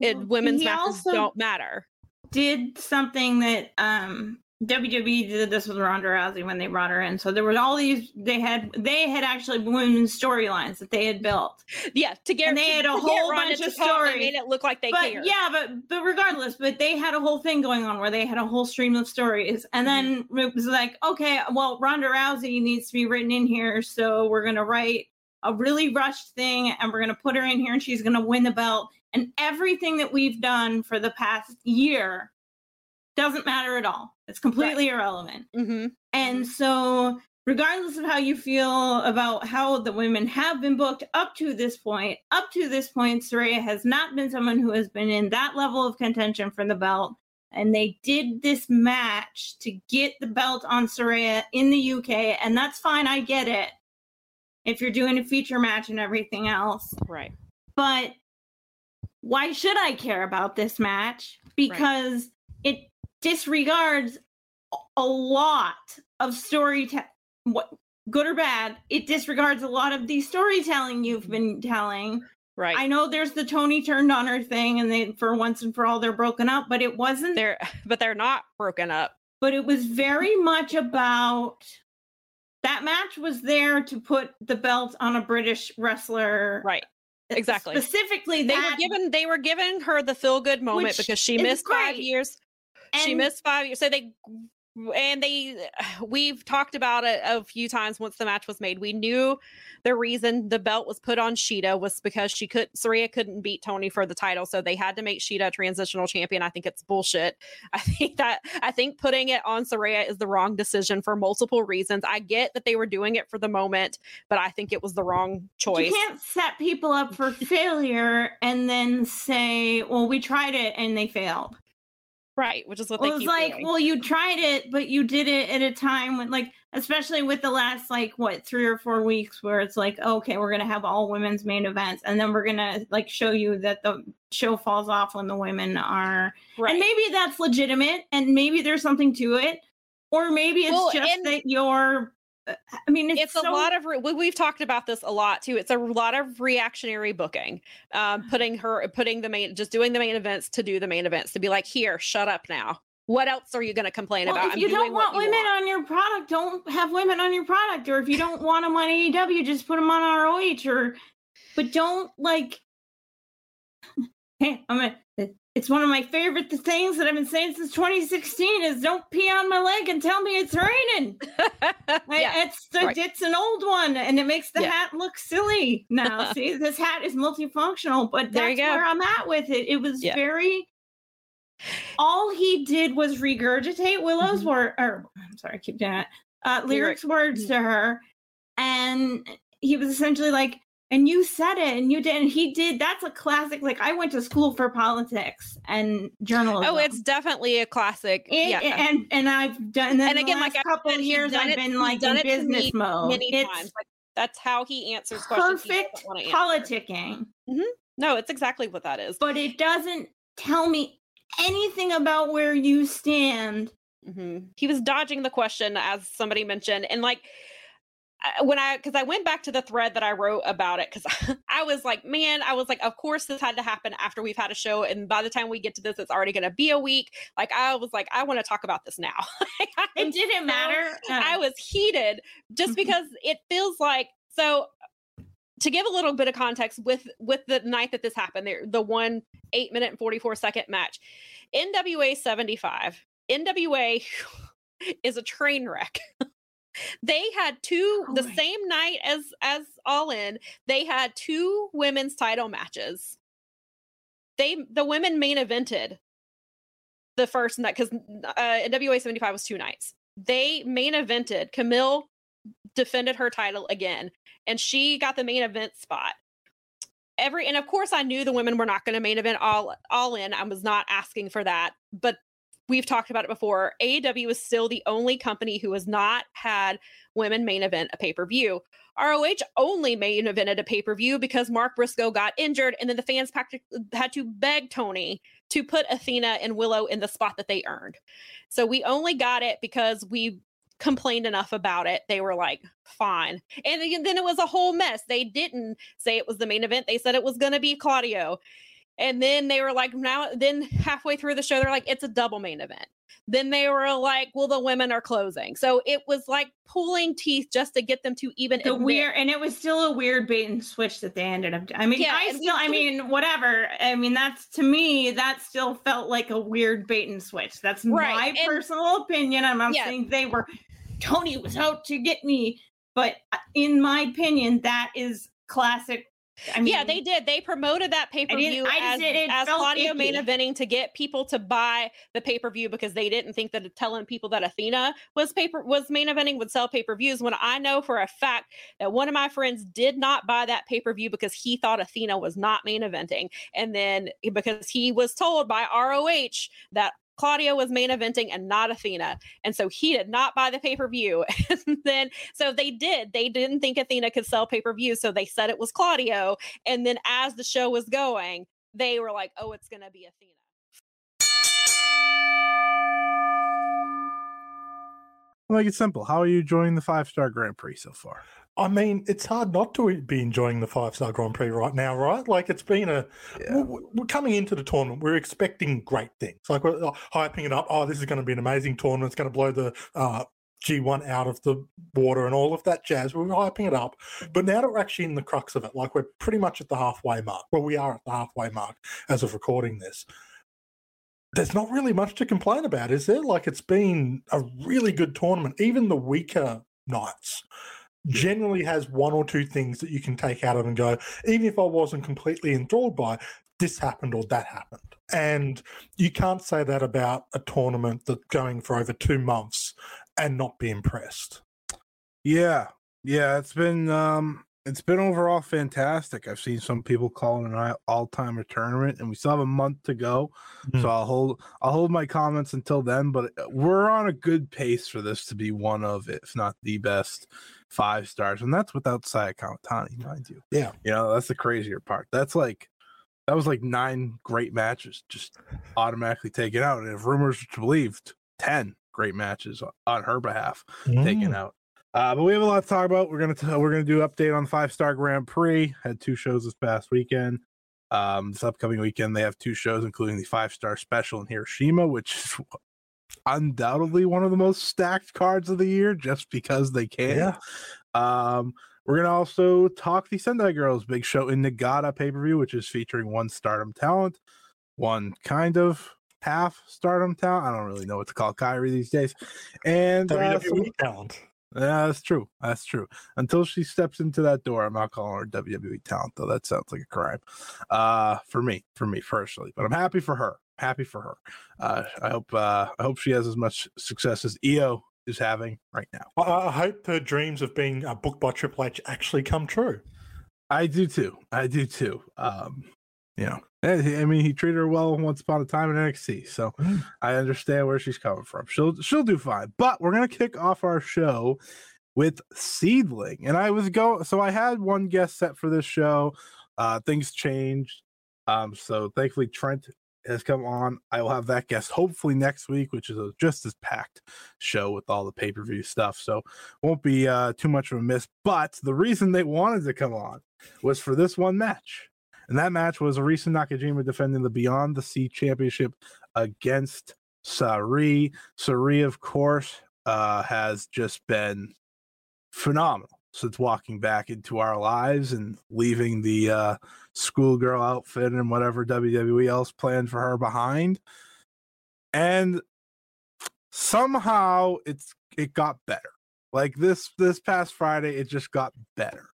It, women's he matches don't matter. did something that um WWE did this with Ronda Rousey when they brought her in. So there was all these they had they had actually women's storylines that they had built. Yeah, to get And they to- had a whole bunch of stories. made it look like they but cared. yeah, but but regardless, but they had a whole thing going on where they had a whole stream of stories, and then mm-hmm. it was like, okay, well, Ronda Rousey needs to be written in here, so we're gonna write a really rushed thing, and we're gonna put her in here, and she's gonna win the belt, and everything that we've done for the past year doesn't matter at all. It's completely irrelevant. hmm And so, regardless of how you feel about how the women have been booked up to this point, up to this point, Saraya has not been someone who has been in that level of contention for the belt. And they did this match to get the belt on Saraya in the UK, and that's fine. I get it. If you're doing a feature match and everything else, Right. but why should I care about this match? Because it disregards a lot of storytelling. What good or bad? It disregards a lot of the storytelling you've mm-hmm. been telling. Right. I know there's the Toni turned on her thing, and they for once and for all they're broken up, but it wasn't. they're but they're not broken up. But it was very much about that match was there to put the belt on a British wrestler. Right. Uh, exactly. Specifically, They that were given they were giving her the feel good moment because she is missed five great. Years. she missed five years. So they and they we've talked about it a few times once the match was made. We knew the reason the belt was put on Shida was because she could Saraya couldn't beat Toni for the title, so they had to make Shida a transitional champion. I think it's bullshit. I think that I think putting it on Saraya is the wrong decision for multiple reasons. I get that they were doing it for the moment, but I think it was the wrong choice. You can't set people up for failure and then say, "Well, we tried it and they failed." Right, which is what Well, they keep like, doing. well, you tried it, but you did it at a time when, like, especially with the last, like, what, three or four weeks, where it's like, oh, okay, we're gonna have all women's main events, and then we're gonna like show you that the show falls off when the women are, right. and maybe that's legitimate, and maybe there's something to it, or maybe it's Well, just and- that you're. I mean, it's, it's a lot of re- we- we've talked about this a lot too it's a lot of reactionary booking um putting her putting the main just doing the main events to do the main events to be like here shut up now what else are you going to complain Well, about if I'm you don't want you women on your product, don't have women on your product. Or if you don't want them on AEW, just put them on ROH. Or, but don't like. Hey, I'm a. It's one of my favorite things that I've been saying since 2016 is don't pee on my leg and tell me it's raining. I- yeah it's the, right. it's an old one and it makes the Yeah. hat look silly now. See, this hat is multifunctional, but There you that's go. where I'm at with it. It was Yeah. very. All he did was regurgitate Willow's Mhm. word, or I'm sorry, I keep doing that. Uh, You're lyrics words to her, and he was essentially like, "And you said it, and you did." And he did. That's a classic. Like I went to school for politics and journalism. oh it's definitely a classic yeah and and I've done. And, then And the again, like a couple said, of years, I've it- been like in business me mode. many it's times like that's how he answers questions perfect answer. politicking, no it's exactly what that is but it doesn't tell me anything about where you stand. hmm He was dodging the question, as somebody mentioned, and like when I because I went back to the thread that I wrote about it because I was like, man, I was like, of course this had to happen after we've had a show, and by the time we get to this, it's already going to be a week. Like I was like, I want to talk about this now. It didn't matter. I oh. was heated just mm-hmm. because it feels like so. To give a little bit of context with with the night that this happened, there the one eight minute and forty four second match, NWA seventy five. NWA is a train wreck. they had two the Oh my- same night as as All In. They had two women's title matches. They the women main evented the first night because uh, NWA seventy five was two nights. They main evented. Kamille defended her title again, and she got the main event spot. Every and of course I knew the women were not going to main event all all in. I was not asking for that, but we've talked about it before. AEW is still the only company who has not had women main event a pay per view. ROH only main evented a pay per view because Mark Briscoe got injured, and then the fans had to beg Tony to put Athena and Willow in the spot that they earned. So we only got it because we complained enough about it. They were like, fine. And then it was a whole mess. They didn't say it was the main event, they said it was going to be Claudio. And then they were like, now, then halfway through the show, they're like, it's a double main event. Then they were like, well, the women are closing. So it was like pulling teeth just to get them to even the admit- weird and it was still a weird bait and switch that they ended up i mean Yeah, i still i mean whatever i mean that's to me that still felt like a weird bait and switch that's Right, my and- personal opinion i'm not Yeah. saying they were tony was out to get me but uh, in my opinion that is classic i mean yeah, they did. They promoted that pay per view as, as Claudio main eventing to get people to buy the pay per view because they didn't think that telling people that Athena was paper was main eventing would sell pay per views. When I know for a fact that one of my friends did not buy that pay per view because he thought Athena was not main eventing, and then because he was told by ROH that Claudio was main eventing and not Athena. And so he did not buy the pay per view. and then, so they did. They didn't think Athena could sell pay per view. So they said it was Claudio. And then as the show was going, they were like, oh, it's going to be Athena. Make it simple. How are you enjoying the five star Grand Prix so far? I mean, it's hard not to be enjoying the five star Grand Prix right now, right? Like it's been a. Yeah. We're, we're coming into the tournament. We're expecting great things. Like we're uh, hyping it up. Oh, this is going to be an amazing tournament. It's going to blow the uh, G1 out of the water and all of that jazz. We're hyping it up. But now that we're actually in the crux of it, like we're pretty much at the halfway mark. Well, we are at the halfway mark as of recording this. There's not really much to complain about, is there? Like it's been a really good tournament. Even the weaker nights generally has one or two things that you can take out of and go, even if I wasn't completely enthralled by this happened or that happened. And you can't say that about a tournament that's going for over two months and not be impressed. Yeah, yeah, it's been um it's been overall fantastic. I've seen some people calling it an all timer tournament, and we still have a month to go. Mm. So I'll hold I'll hold my comments until then. But we're on a good pace for this to be one of, if not the best, five stars, and that's without Saya Kamitani, mind you. Yeah. You know that's the crazier part. That's like that was like nine great matches just automatically taken out, and if rumors are believed, ten great matches on her behalf taken Mm. out. Uh, but we have a lot to talk about. We're gonna t- we're gonna do update on five star Grand Prix. Had two shows this past weekend. Um, this upcoming weekend they have two shows, including the five star special in Hiroshima, which is undoubtedly one of the most stacked cards of the year, just because they can. Yeah. Um, we're gonna also talk the Sendai Girls big show in Niigata pay per view, which is featuring one Stardom talent, one kind of half Stardom talent. I don't really know what to call Kairi these days, and uh, some- WWE talent. yeah, that's true. That's true. Until she steps into that door, I'm not calling her WWE talent, though. That sounds like a crime. Uh, for me, for me personally. But I'm happy for her. Happy for her. Uh, I hope. Uh, I hope she has as much success as Iyo is having right now. I, I hope her dreams of being uh, booked by Triple H actually come true. I do too. I do too. Um, you know, eh, I mean, he treated her well once upon a time in NXT, so Mm. I understand where she's coming from. She'll she'll do fine. But we're gonna kick off our show with Seadlinnng, and I was go. So I had one guest set for this show. Uh, things changed. Um, so thankfully Trent has come on. I will have that guest hopefully next week, which is a just as packed show with all the pay per view stuff. So won't be uh, too much of a miss. But the reason they wanted to come on was for this one match. And that match was Arisa Nakajima defending the Beyond the Sea Championship against Sareee. Sareee, of course, uh, has just been phenomenal since walking back into our lives and leaving the uh, schoolgirl outfit and whatever WWE else planned for her behind. And somehow it's it got better. Like this this past Friday, it just got better.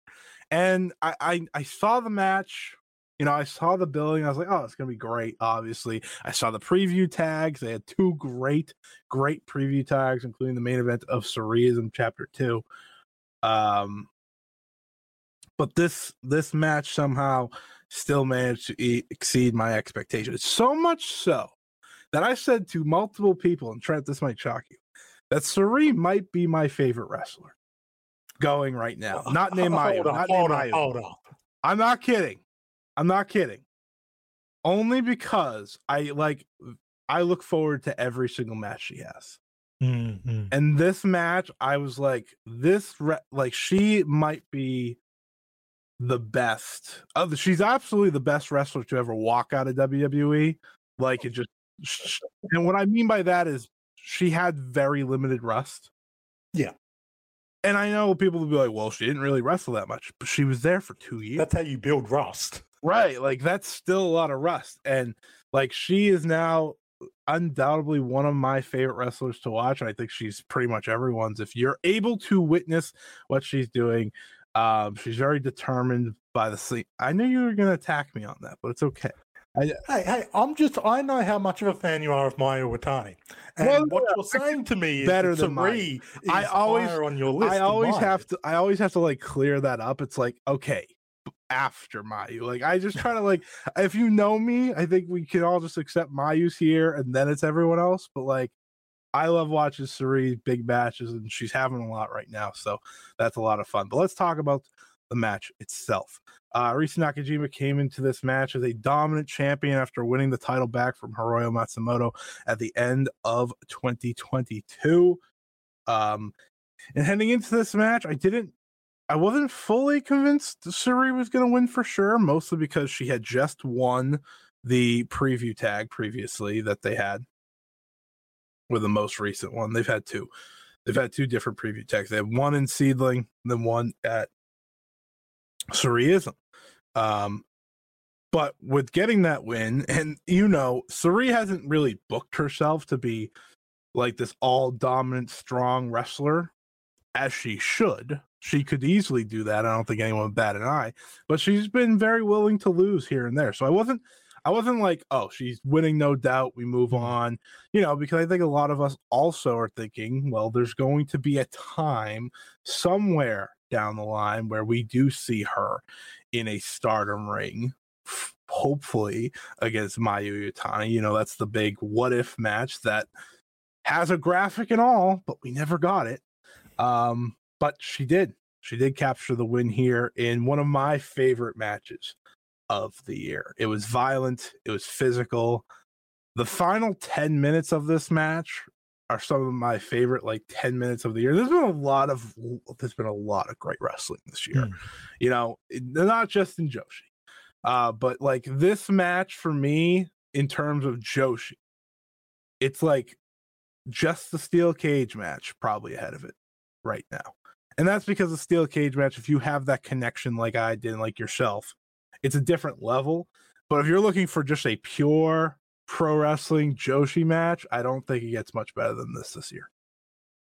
And I I, I saw the match. You know, I saw the billing. I was like, oh, it's gonna be great. Obviously, I saw the preview tags. They had two great, great preview tags, including the main event of Surrealism Chapter Two. Um, but this this match somehow still managed to e- exceed my expectations. So much so that I said to multiple people, and Trent, this might shock you, that Sareee might be my favorite wrestler going right now. Not name my not hold name on, hold on. I'm not kidding. I'm not kidding. Only because I like I look forward to every single match she has. Mhm. And this match, I was like, this re- like she might be the best. Of she's absolutely the best wrestler to ever walk out of WWE. Like it just, and what I mean by that is she had very limited rust. Yeah. And I know people will be like, well, she didn't really wrestle that much, but she was there for two years. That's how you build rust. Right. Like that's still a lot of rust. And like she is now undoubtedly one of my favorite wrestlers to watch. And I think she's pretty much everyone's. If you're able to witness what she's doing, um, she's very determined by the scene. I knew you were gonna attack me on that, but it's okay. I, Hey, hey, I'm just, I know how much of a fan you are of Mayu Iwatani. And Well, what yeah, you're saying to me is better than mine. I always- on your list. I always have to I always have to like clear that up. It's like, okay, after Mayu. Like I just try to like if you know me, I think we can all just accept Mayu's here and then it's everyone else. But like I love watching Sareee big matches and she's having a lot right now. So that's a lot of fun. But let's talk about the match itself. Uh Arisa Nakajima came into this match as a dominant champion after winning the title back from Hiroyo Matsumoto at the end of 2022. Um and heading into this match, I didn't I wasn't fully convinced Sareee was going to win for sure, mostly because she had just won the preview tag previously that they had with the most recent one. They've had two. They've had two different preview tags. They have one in Seadlinnng, then one at Sareee-ISM. Um, but with getting that win, and you know, Sareee hasn't really booked herself to be like this all dominant, strong wrestler as she should. She could easily do that. I don't think anyone would bat an eye, but she's been very willing to lose here and there. So I wasn't, I wasn't like, oh, she's winning, no doubt. We move on, you know, because I think a lot of us also are thinking, well, there's going to be a time somewhere down the line where we do see her in a stardom ring, hopefully against Mayu Iwatani. You know, that's the big what if match that has a graphic and all, but we never got it. Um, but she did. She did capture the win here in one of my favorite matches of the year. It was violent, it was physical. The final 10 minutes of this match are some of my favorite like 10 minutes of the year. There's been a lot of there's been a lot of great wrestling this year. You know, not just in Joshi. Uh but like this match for me in terms of Joshi, it's like just the steel cage match probably ahead of it right now. And that's because the steel cage match if you have that connection like I did like yourself, it's a different level. But if you're looking for just a pure pro wrestling Joshi match, I don't think it gets much better than this this year.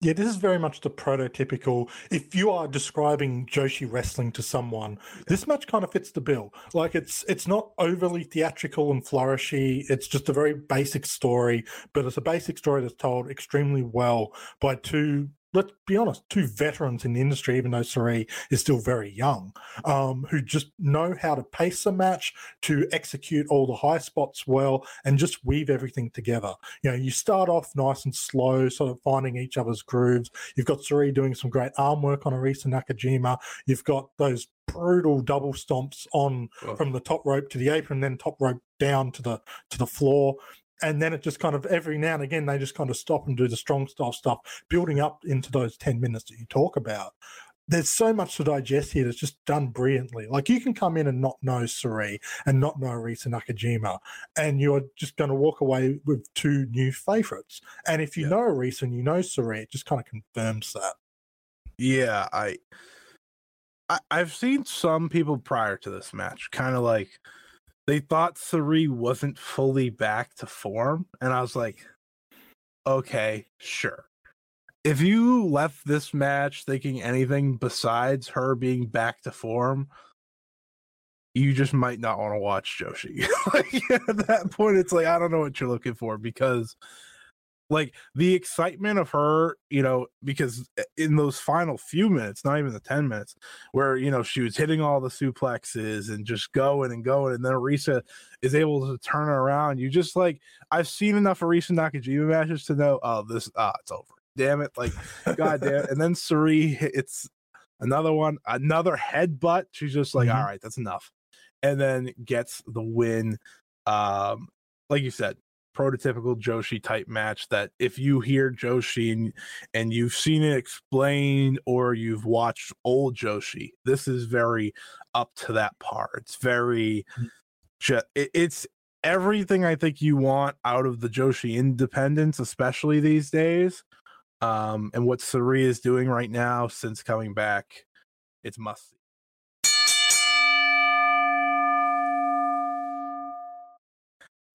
Yeah, this is very much the prototypical. If you are describing Joshi wrestling to someone, this match kind of fits the bill. Like it's it's not overly theatrical and flourishy. It's just a very basic story, but it's a basic story that's told extremely well by two. Let's be honest, two veterans in the industry, even though Sareee is still very young, um, who just know how to pace a match, to execute all the high spots well, and just weave everything together. You know, you start off nice and slow, sort of finding each other's grooves. You've got Sareee doing some great arm work on Arisa Nakajima. You've got those brutal double stomps on from the top rope to the apron, then top rope down to the to the floor. And then it just kind of every now and again they just kind of stop and do the strong style stuff, building up into those 10 minutes that you talk about. There's so much to digest here that's just done brilliantly. Like you can come in and not know Sareee and not know Arisa Nakajima, and you're just going to walk away with two new favorites. And if you know Arisa and you know Sareee, it just kind of confirms that. Yeah, I, I I've seen some people prior to this match kind of like they thought Sareee wasn't fully back to form, and I was like, okay, sure. If you left this match thinking anything besides her being back to form, you just might not want to watch Joshi. like at that point, it's like I don't know what you're looking for because like the excitement of her, you know, because in those final few minutes, not even the 10 minutes, where you know she was hitting all the suplexes and just going and going, and then Arisa is able to turn around. You just like I've seen enough Arisa Nakajima matches to know, oh, this ah, it's over. Damn it, like god damn it. And then Sareee it's another one, another headbutt. She's just like, all right, that's enough. And then gets the win. Um, like you said, prototypical Joshi type match that if you hear Joshi and, and you've seen it explained or you've watched old Joshi, this is very up to that par. It's very ju- it- it's everything I think you want out of the Joshi independence, especially these days. Um, and what Sareee is doing right now since coming back, it's must see.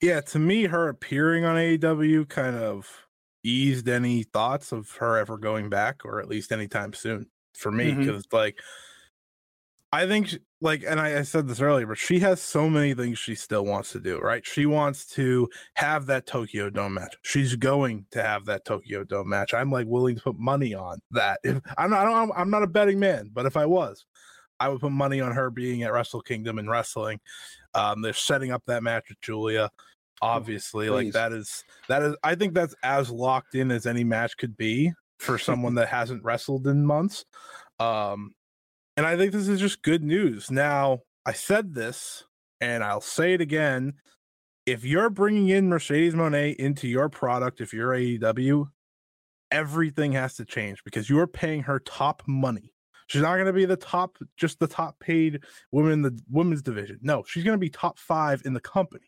Yeah, to me, her appearing on AEW kind of eased any thoughts of her ever going back, or at least anytime soon for me. Because, like, I think, like, and I, I said this earlier, but she has so many things she still wants to do, right? She wants to have that Tokyo Dome match. She's going to have that Tokyo Dome match. I'm like willing to put money on that. If I'm not, I don't, I'm not a betting man, but if I was, I would put money on her being at Wrestle Kingdom and wrestling. Um, they're setting up that match with Julia. Obviously, like that is that is. I think that's as locked in as any match could be for someone that hasn't wrestled in months. Um, and I think this is just good news. Now, I said this, and I'll say it again. If you're bringing in Mercedes Moné into your product, if you're AEW, everything has to change because you're paying her top money. She's not going to be the top, just the top paid woman in the women's division. No, she's going to be top five in the company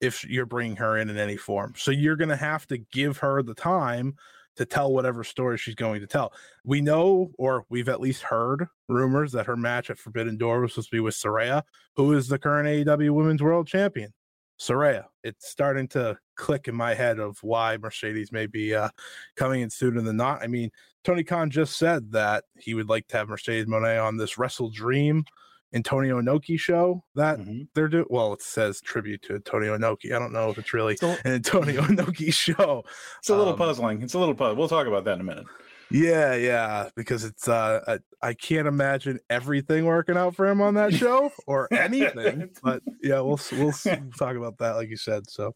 if you're bringing her in in any form. So you're going to have to give her the time to tell whatever story she's going to tell. We know, or we've at least heard rumors that her match at Forbidden Door was supposed to be with Saraya, who is the current AEW Women's World Champion. Saraya. It's starting to click in my head of why Mercedes may be uh, coming in sooner than not. I mean, Tony Khan just said that he would like to have Mercedes Moné on this Wrestle Dream Antonio Inoki show that they're doing. Well, it says tribute to Antonio Inoki. I don't know if it's really an Antonio Inoki show. It's a little Um, puzzling. It's a little puzzling. We'll talk about that in a minute. Yeah, yeah, because it's uh I, I can't imagine everything working out for him on that show or anything. but yeah, we'll we'll, talk about that like you said. So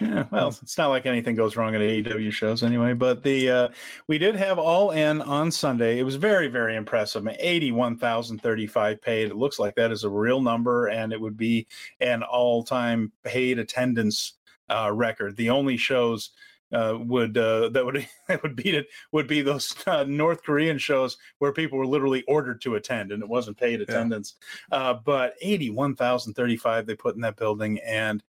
Yeah, well, it's not like anything goes wrong at AEW shows anyway. But the uh, we did have All In on Sunday. It was very, very impressive. Eighty-one thousand thirty-five paid. It looks like that is a real number, and it would be an all-time paid attendance uh, record. The only shows uh, would uh, that would that would beat it would be those uh, North Korean shows where people were literally ordered to attend and it wasn't paid attendance. Uh, but eighty-one thousand thirty-five they put in that building, and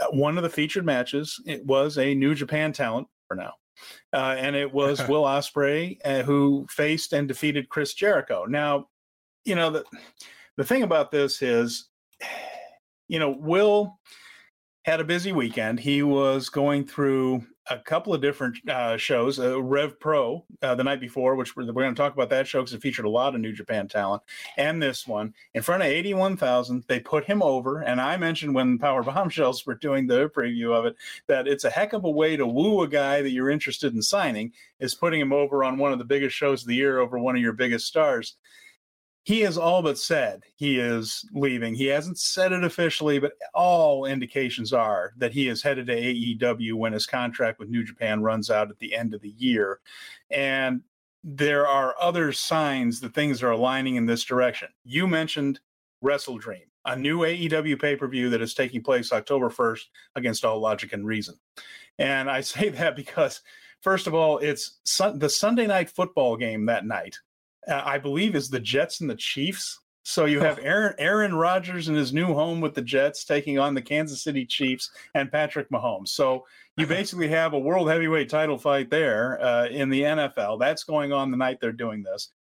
uh, one of the featured matches it was a New Japan talent for now. Uh, and it was Will Ospreay uh, who faced and defeated Chris Jericho. Now, you know the the thing about this is, you know, Will had a busy weekend. He was going through a couple of different uh, shows, uh, Rev Pro uh, the night before, which we're, we're going to talk about that show because it featured a lot of New Japan talent, and this one in front of 81,000. They put him over, and I mentioned when Power Bombshells were doing the preview of it that it's a heck of a way to woo a guy that you're interested in signing is putting him over on one of the biggest shows of the year over one of your biggest stars he has all but said he is leaving. He hasn't said it officially, but all indications are that he is headed to AEW when his contract with New Japan runs out at the end of the year. And there are other signs that things are aligning in this direction. You mentioned Wrestle Dream, a new AEW pay per view that is taking place October 1st against all logic and reason. And I say that because, first of all, it's the Sunday night football game that night uh, I believe, is the Jets and the Chiefs. So you have Aaron Aaron Rodgers in his new home with the Jets taking on the Kansas City Chiefs and Patrick Mahomes. So you basically have a world heavyweight title fight there uh, in the NFL. That's going on the night they're doing this.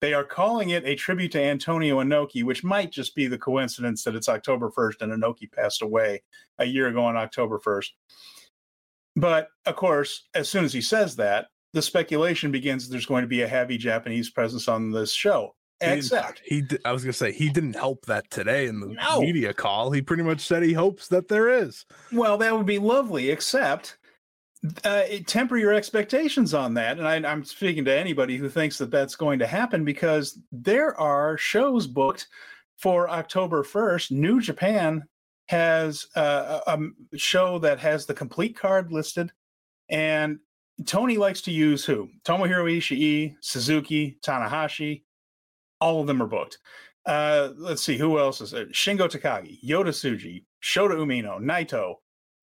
They are calling it a tribute to Antonio Inoki, which might just be the coincidence that it's October 1st and Inoki passed away a year ago on October 1st. But of course, as soon as he says that, the speculation begins there's going to be a heavy Japanese presence on this show. He Except he, I was gonna say he didn't help that today in the No. media call. He pretty much said he hopes that there is. Well, that would be lovely, except uh, temper your expectations on that. And I, I'm speaking to anybody who thinks that that's going to happen because there are shows booked for October 1st. New Japan has uh, a, a show that has the complete card listed. And Tony likes to use who? Tomohiro Ishii, Suzuki, Tanahashi. All of them are booked. Uh, let's see who else is it. Shingo Takagi, Yota Tsuji, Shota Umino, Naito,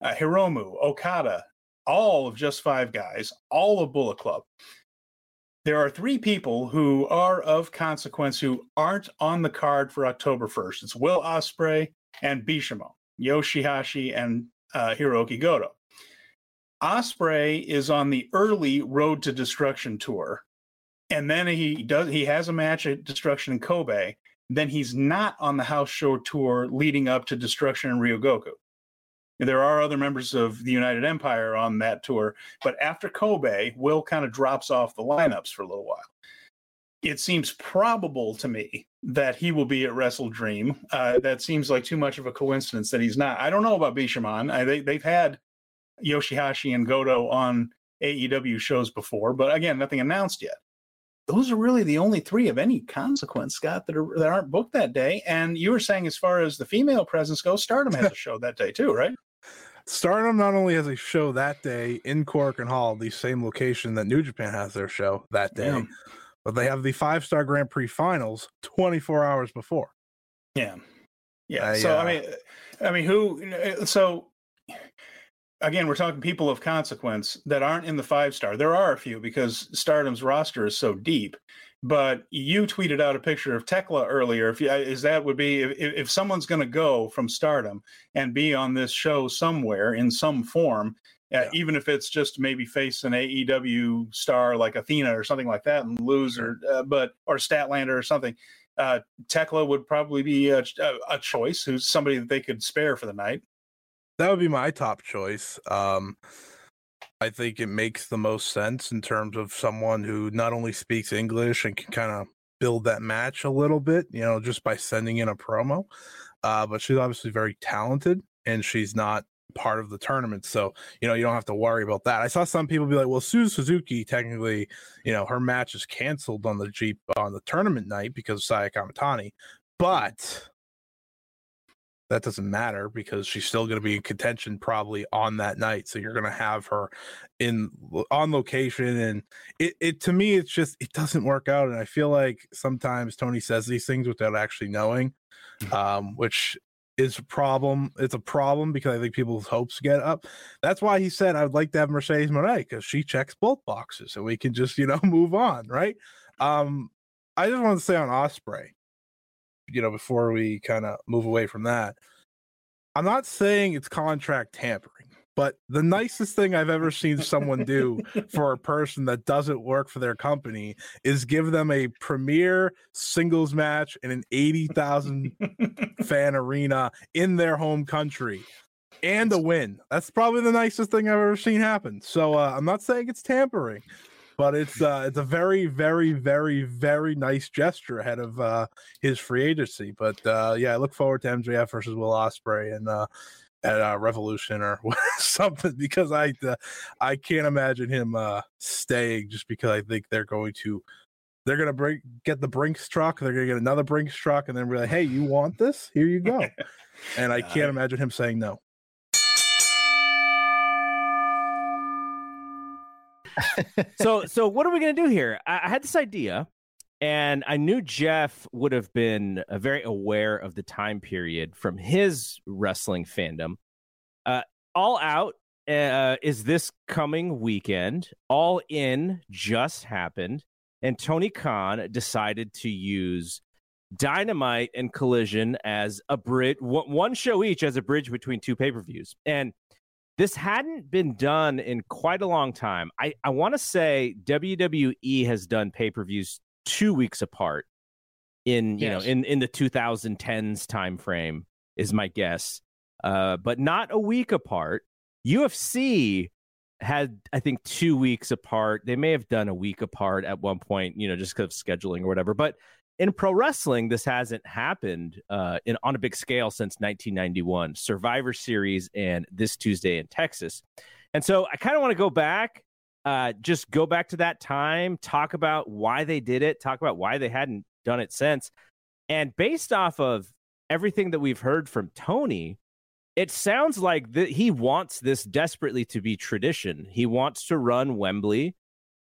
uh, Hiromu, Okada, all of just five guys, all of Bullet Club. There are three people who are of consequence who aren't on the card for October 1st. It's Will Ospreay and Bishamon, Yoshihashi and uh, Hiroki Goto. Ospreay is on the early Road to Destruction tour, and then he does he has a match at Destruction in Kobe. Then he's not on the house show tour leading up to Destruction in Ryogoku. There are other members of the United Empire on that tour, but after Kobe, Will kind of drops off the lineups for a little while. It seems probable to me that he will be at Wrestle Dream. Uh, that seems like too much of a coincidence that he's not. I don't know about Bishamon. I, they, they've had Yoshihashi and Goto on AEW shows before, but again, nothing announced yet. Those are really the only three of any consequence, Scott, that are that aren't booked that day. And you were saying, as far as the female presence goes, Stardom has a show that day too, right? Stardom not only has a show that day in Korakuen Hall, the same location that New Japan has their show that day, Yeah. but they have the five star Grand Prix finals 24 hours before. Yeah, yeah. Uh, so I mean, I mean, who? So again, we're talking people of consequence that aren't in the five star. There are a few because Stardom's roster is so deep. But you tweeted out a picture of Tekla earlier. If you, is that would be if, if someone's going to go from Stardom and be on this show somewhere in some form, uh, even if it's just maybe face an AEW star like Athena or something like that and lose, or uh, but or Statlander or something. Uh, Tekla would probably be a, a choice. Who's somebody that they could spare for the night. That would be my top choice. Um, I think it makes the most sense in terms of someone who not only speaks English and can kind of build that match a little bit, you know, just by sending in a promo. Uh, but she's obviously very talented and she's not part of the tournament. So, you know, you don't have to worry about that. I saw some people be like, well, Suzu Suzuki, technically, you know, her match is canceled on the Jeep on the tournament night because of Saya Kamitani. But that doesn't matter because she's still going to be in contention probably on that night. So you're going to have her in on location, and it, it to me it's just it doesn't work out. And I feel like sometimes Tony says these things without actually knowing, um, which is a problem. It's a problem because I think people's hopes get up. That's why he said I would like to have Mercedes Moné because she checks both boxes, and we can just you know move on, right? Um, I just want to say on Ospreay you know, before we kind of move away from that, I'm not saying it's contract tampering, but the nicest thing I've ever seen someone do for a person that doesn't work for their company is give them a premier singles match in an 80,000 fan arena in their home country and a win. That's probably the nicest thing I've ever seen happen. So uh, I'm not saying it's tampering, but it's uh, it's a very very very very nice gesture ahead of uh, his free agency. But uh, yeah, I look forward to MJF versus Will Ospreay and uh, at uh, Revolution or something because I uh, I can't imagine him uh, staying just because I think they're going to they're gonna bring get the Brinks truck, they're gonna get another Brinks truck, and then be like, hey, you want this? Here you go. and I can't imagine him saying no. So so what are we gonna do here? I, I, had this idea, and I knew Jeff would have been uh, very aware of the time period from his wrestling fandom. Uh, All Out uh, is this coming weekend. All In just happened, and Tony Khan decided to use Dynamite and Collision as a bridge, one show each as a bridge between two pay per views, and this hadn't been done in quite a long time. I, I want to say WWE has done pay per views two weeks apart in you yes. know in in the 2010s time frame is my guess, uh, but not a week apart. UFC had I think two weeks apart. They may have done a week apart at one point, you know, just because of scheduling or whatever. But in pro wrestling, this hasn't happened uh, in on a big scale since 1991. Survivor Series and this Tuesday in Texas, and so I kind of want to go back, uh, just go back to that time, talk about why they did it, talk about why they hadn't done it since, and based off of everything that we've heard from Tony, it sounds like that he wants this desperately to be tradition. He wants to run Wembley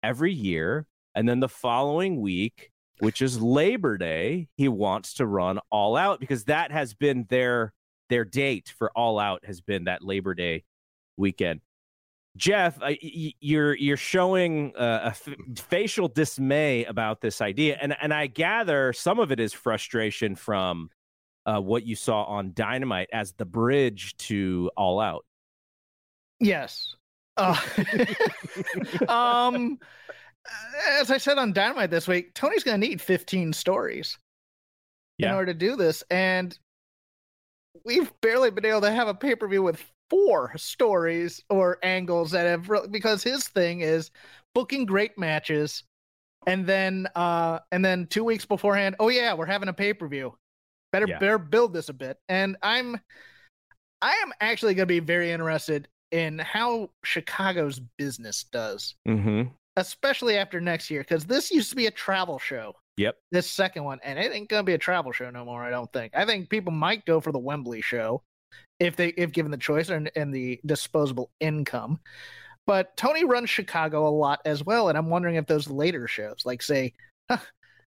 every year, and then the following week which is Labor Day, he wants to run all out because that has been their their date for all out has been that Labor Day weekend. Jeff, you're you're showing uh, a f- facial dismay about this idea, and and I gather some of it is frustration from uh, what you saw on Dynamite as the bridge to All Out. Yes. Uh, um, as I said on Dynamite this week, Tony's going to need 15 stories yeah. in order to do this. And we've barely been able to have a pay per view with four stories or angles that have because his thing is booking great matches and then uh and then two weeks beforehand oh yeah we're having a pay-per-view better yeah. better build this a bit and i'm i am actually going to be very interested in how chicago's business does mm-hmm especially after next year, because this used to be a travel show. Yep. This second one, and it ain't gonna be a travel show no more. I don't think. I think people might go for the Wembley show if they if given the choice and, and the disposable income. But Tony runs Chicago a lot as well, and I'm wondering if those later shows, like say huh,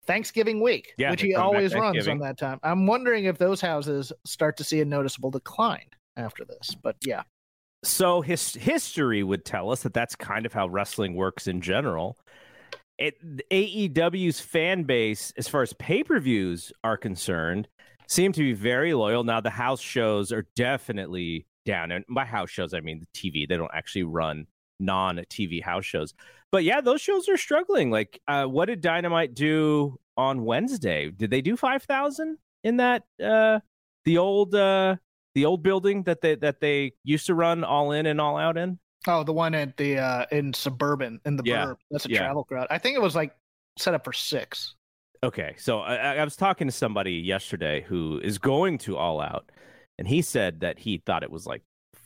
Thanksgiving week, yeah, which he always runs on that time, I'm wondering if those houses start to see a noticeable decline after this. But yeah, so his history would tell us that that's kind of how wrestling works in general. It, AEW's fan base, as far as pay per views are concerned, seem to be very loyal. Now the house shows are definitely down, and by house shows I mean the TV. They don't actually run non TV house shows, but yeah, those shows are struggling. Like, uh, what did Dynamite do on Wednesday? Did they do five thousand in that uh, the old uh, the old building that they that they used to run all in and all out in? Oh, the one at the uh in suburban in the yeah. burb. That's a yeah. travel crowd. I think it was like set up for six. Okay, so I, I was talking to somebody yesterday who is going to all out, and he said that he thought it was like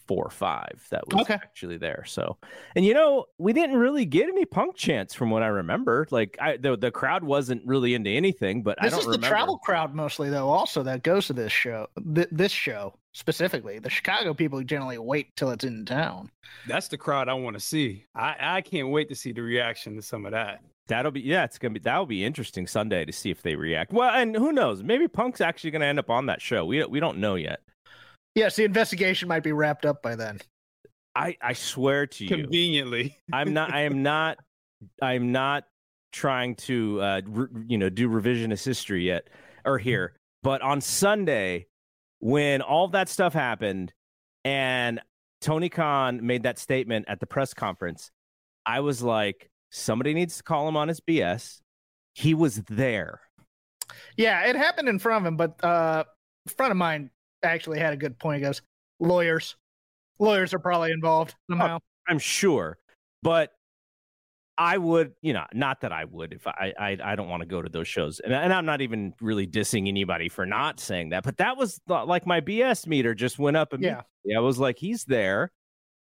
four or five that was Okay. actually there. So, and you know, we didn't really get any punk chants from what I remember. Like, I the the crowd wasn't really into anything, but I This don't is the remember. travel crowd mostly, though. Also, that goes to this show. Th- this show specifically, the Chicago people generally wait till it's in town. That's the crowd I want to see. I, I can't wait to see the reaction to some of that. That'll be yeah, it's gonna be that'll be interesting Sunday to see if they react. Well, and who knows? Maybe Punk's actually gonna end up on that show. We we don't know yet. Yes, the investigation might be wrapped up by then. I I swear to you, Conveniently. I'm not. I am not. I'm not trying to, uh, re, you know, do revisionist history yet or here. But on Sunday, when all that stuff happened, and Tony Khan made that statement at the press conference, I was like, somebody needs to call him on his BS. He was there. Yeah, it happened in front of him, but uh, a friend of mine actually had a good point. He goes, lawyers. Lawyers are probably involved somehow. I'm sure, but I would, you know, not that I would if I I, I don't want to go to those shows, and, and I'm not even really dissing anybody for not saying that, but that was the, like my BS meter just went up immediately. I was like, he's there,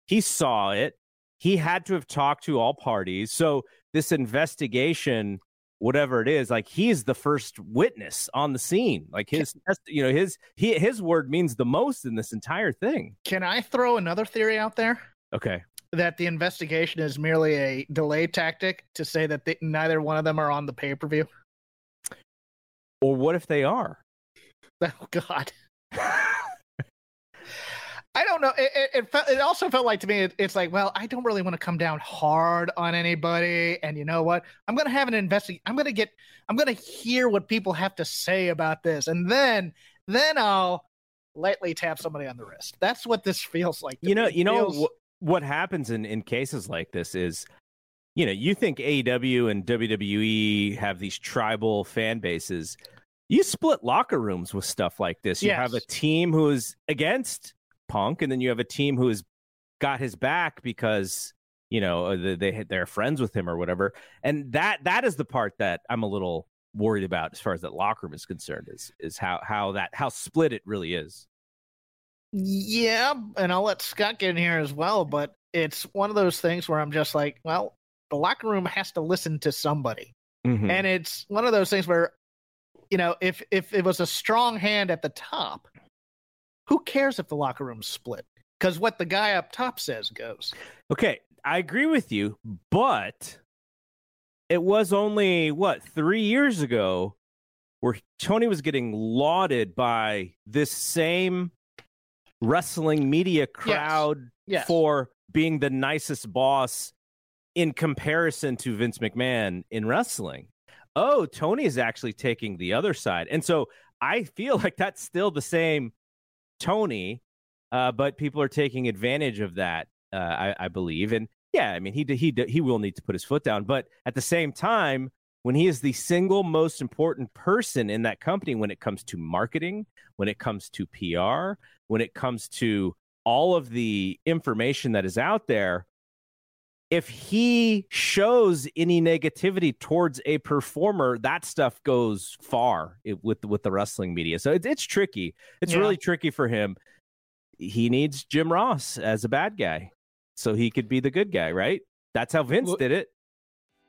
he saw it, he had to have talked to all parties, so this investigation. Whatever it is, like he's the first witness on the scene. Like his, you know, his he his word means the most in this entire thing. Can I throw another theory out there? Okay. That the investigation is merely a delay tactic to say that they, neither one of them are on the pay per view? Or what if they are? Oh, God. I don't know. It, it, it, felt, it also felt like to me, it, it's like, well, I don't really want to come down hard on anybody. And you know what? I'm going to have an investigate. I'm going to get, I'm going to hear what people have to say about this. And then, then I'll lightly tap somebody on the wrist. That's what this feels like. to you know me. You know feels- what happens in in cases like this is you know you think AEW and WWE have these tribal fan bases. You split locker rooms with stuff like this. You have a team who is against Punk and then you have a team who has got his back because you know uh, they, they they're friends with him or whatever. And that that is the part that I'm a little worried about as far as that locker room is concerned is is how how that how split it really is Yeah, and I'll let Scott get in here as well, but it's one of those things where I'm just like, well, the locker room has to listen to somebody. Mhm. And it's one of those things where, you know, if if it was a strong hand at the top, who cares if the locker room's split? Because what the guy up top says goes. Okay, I agree with you, but it was only what three years ago where Tony was getting lauded by this same wrestling media crowd Yes. for being the nicest boss in comparison to Vince McMahon in wrestling. Oh, Tony is actually taking the other side. And so I feel like that's still the same Tony, uh, but people are taking advantage of that, uh, I, I believe. And yeah, I mean, he he he will need to put his foot down, but at the same time, when he is the single most important person in that company when it comes to marketing, when it comes to PR, when it comes to all of the information that is out there, if he shows any negativity towards a performer, that stuff goes far with with the wrestling media. So it's it's tricky. It's Yeah. really tricky for him. He needs Jim Ross as a bad guy, so he could be the good guy, right? That's how Vince did it.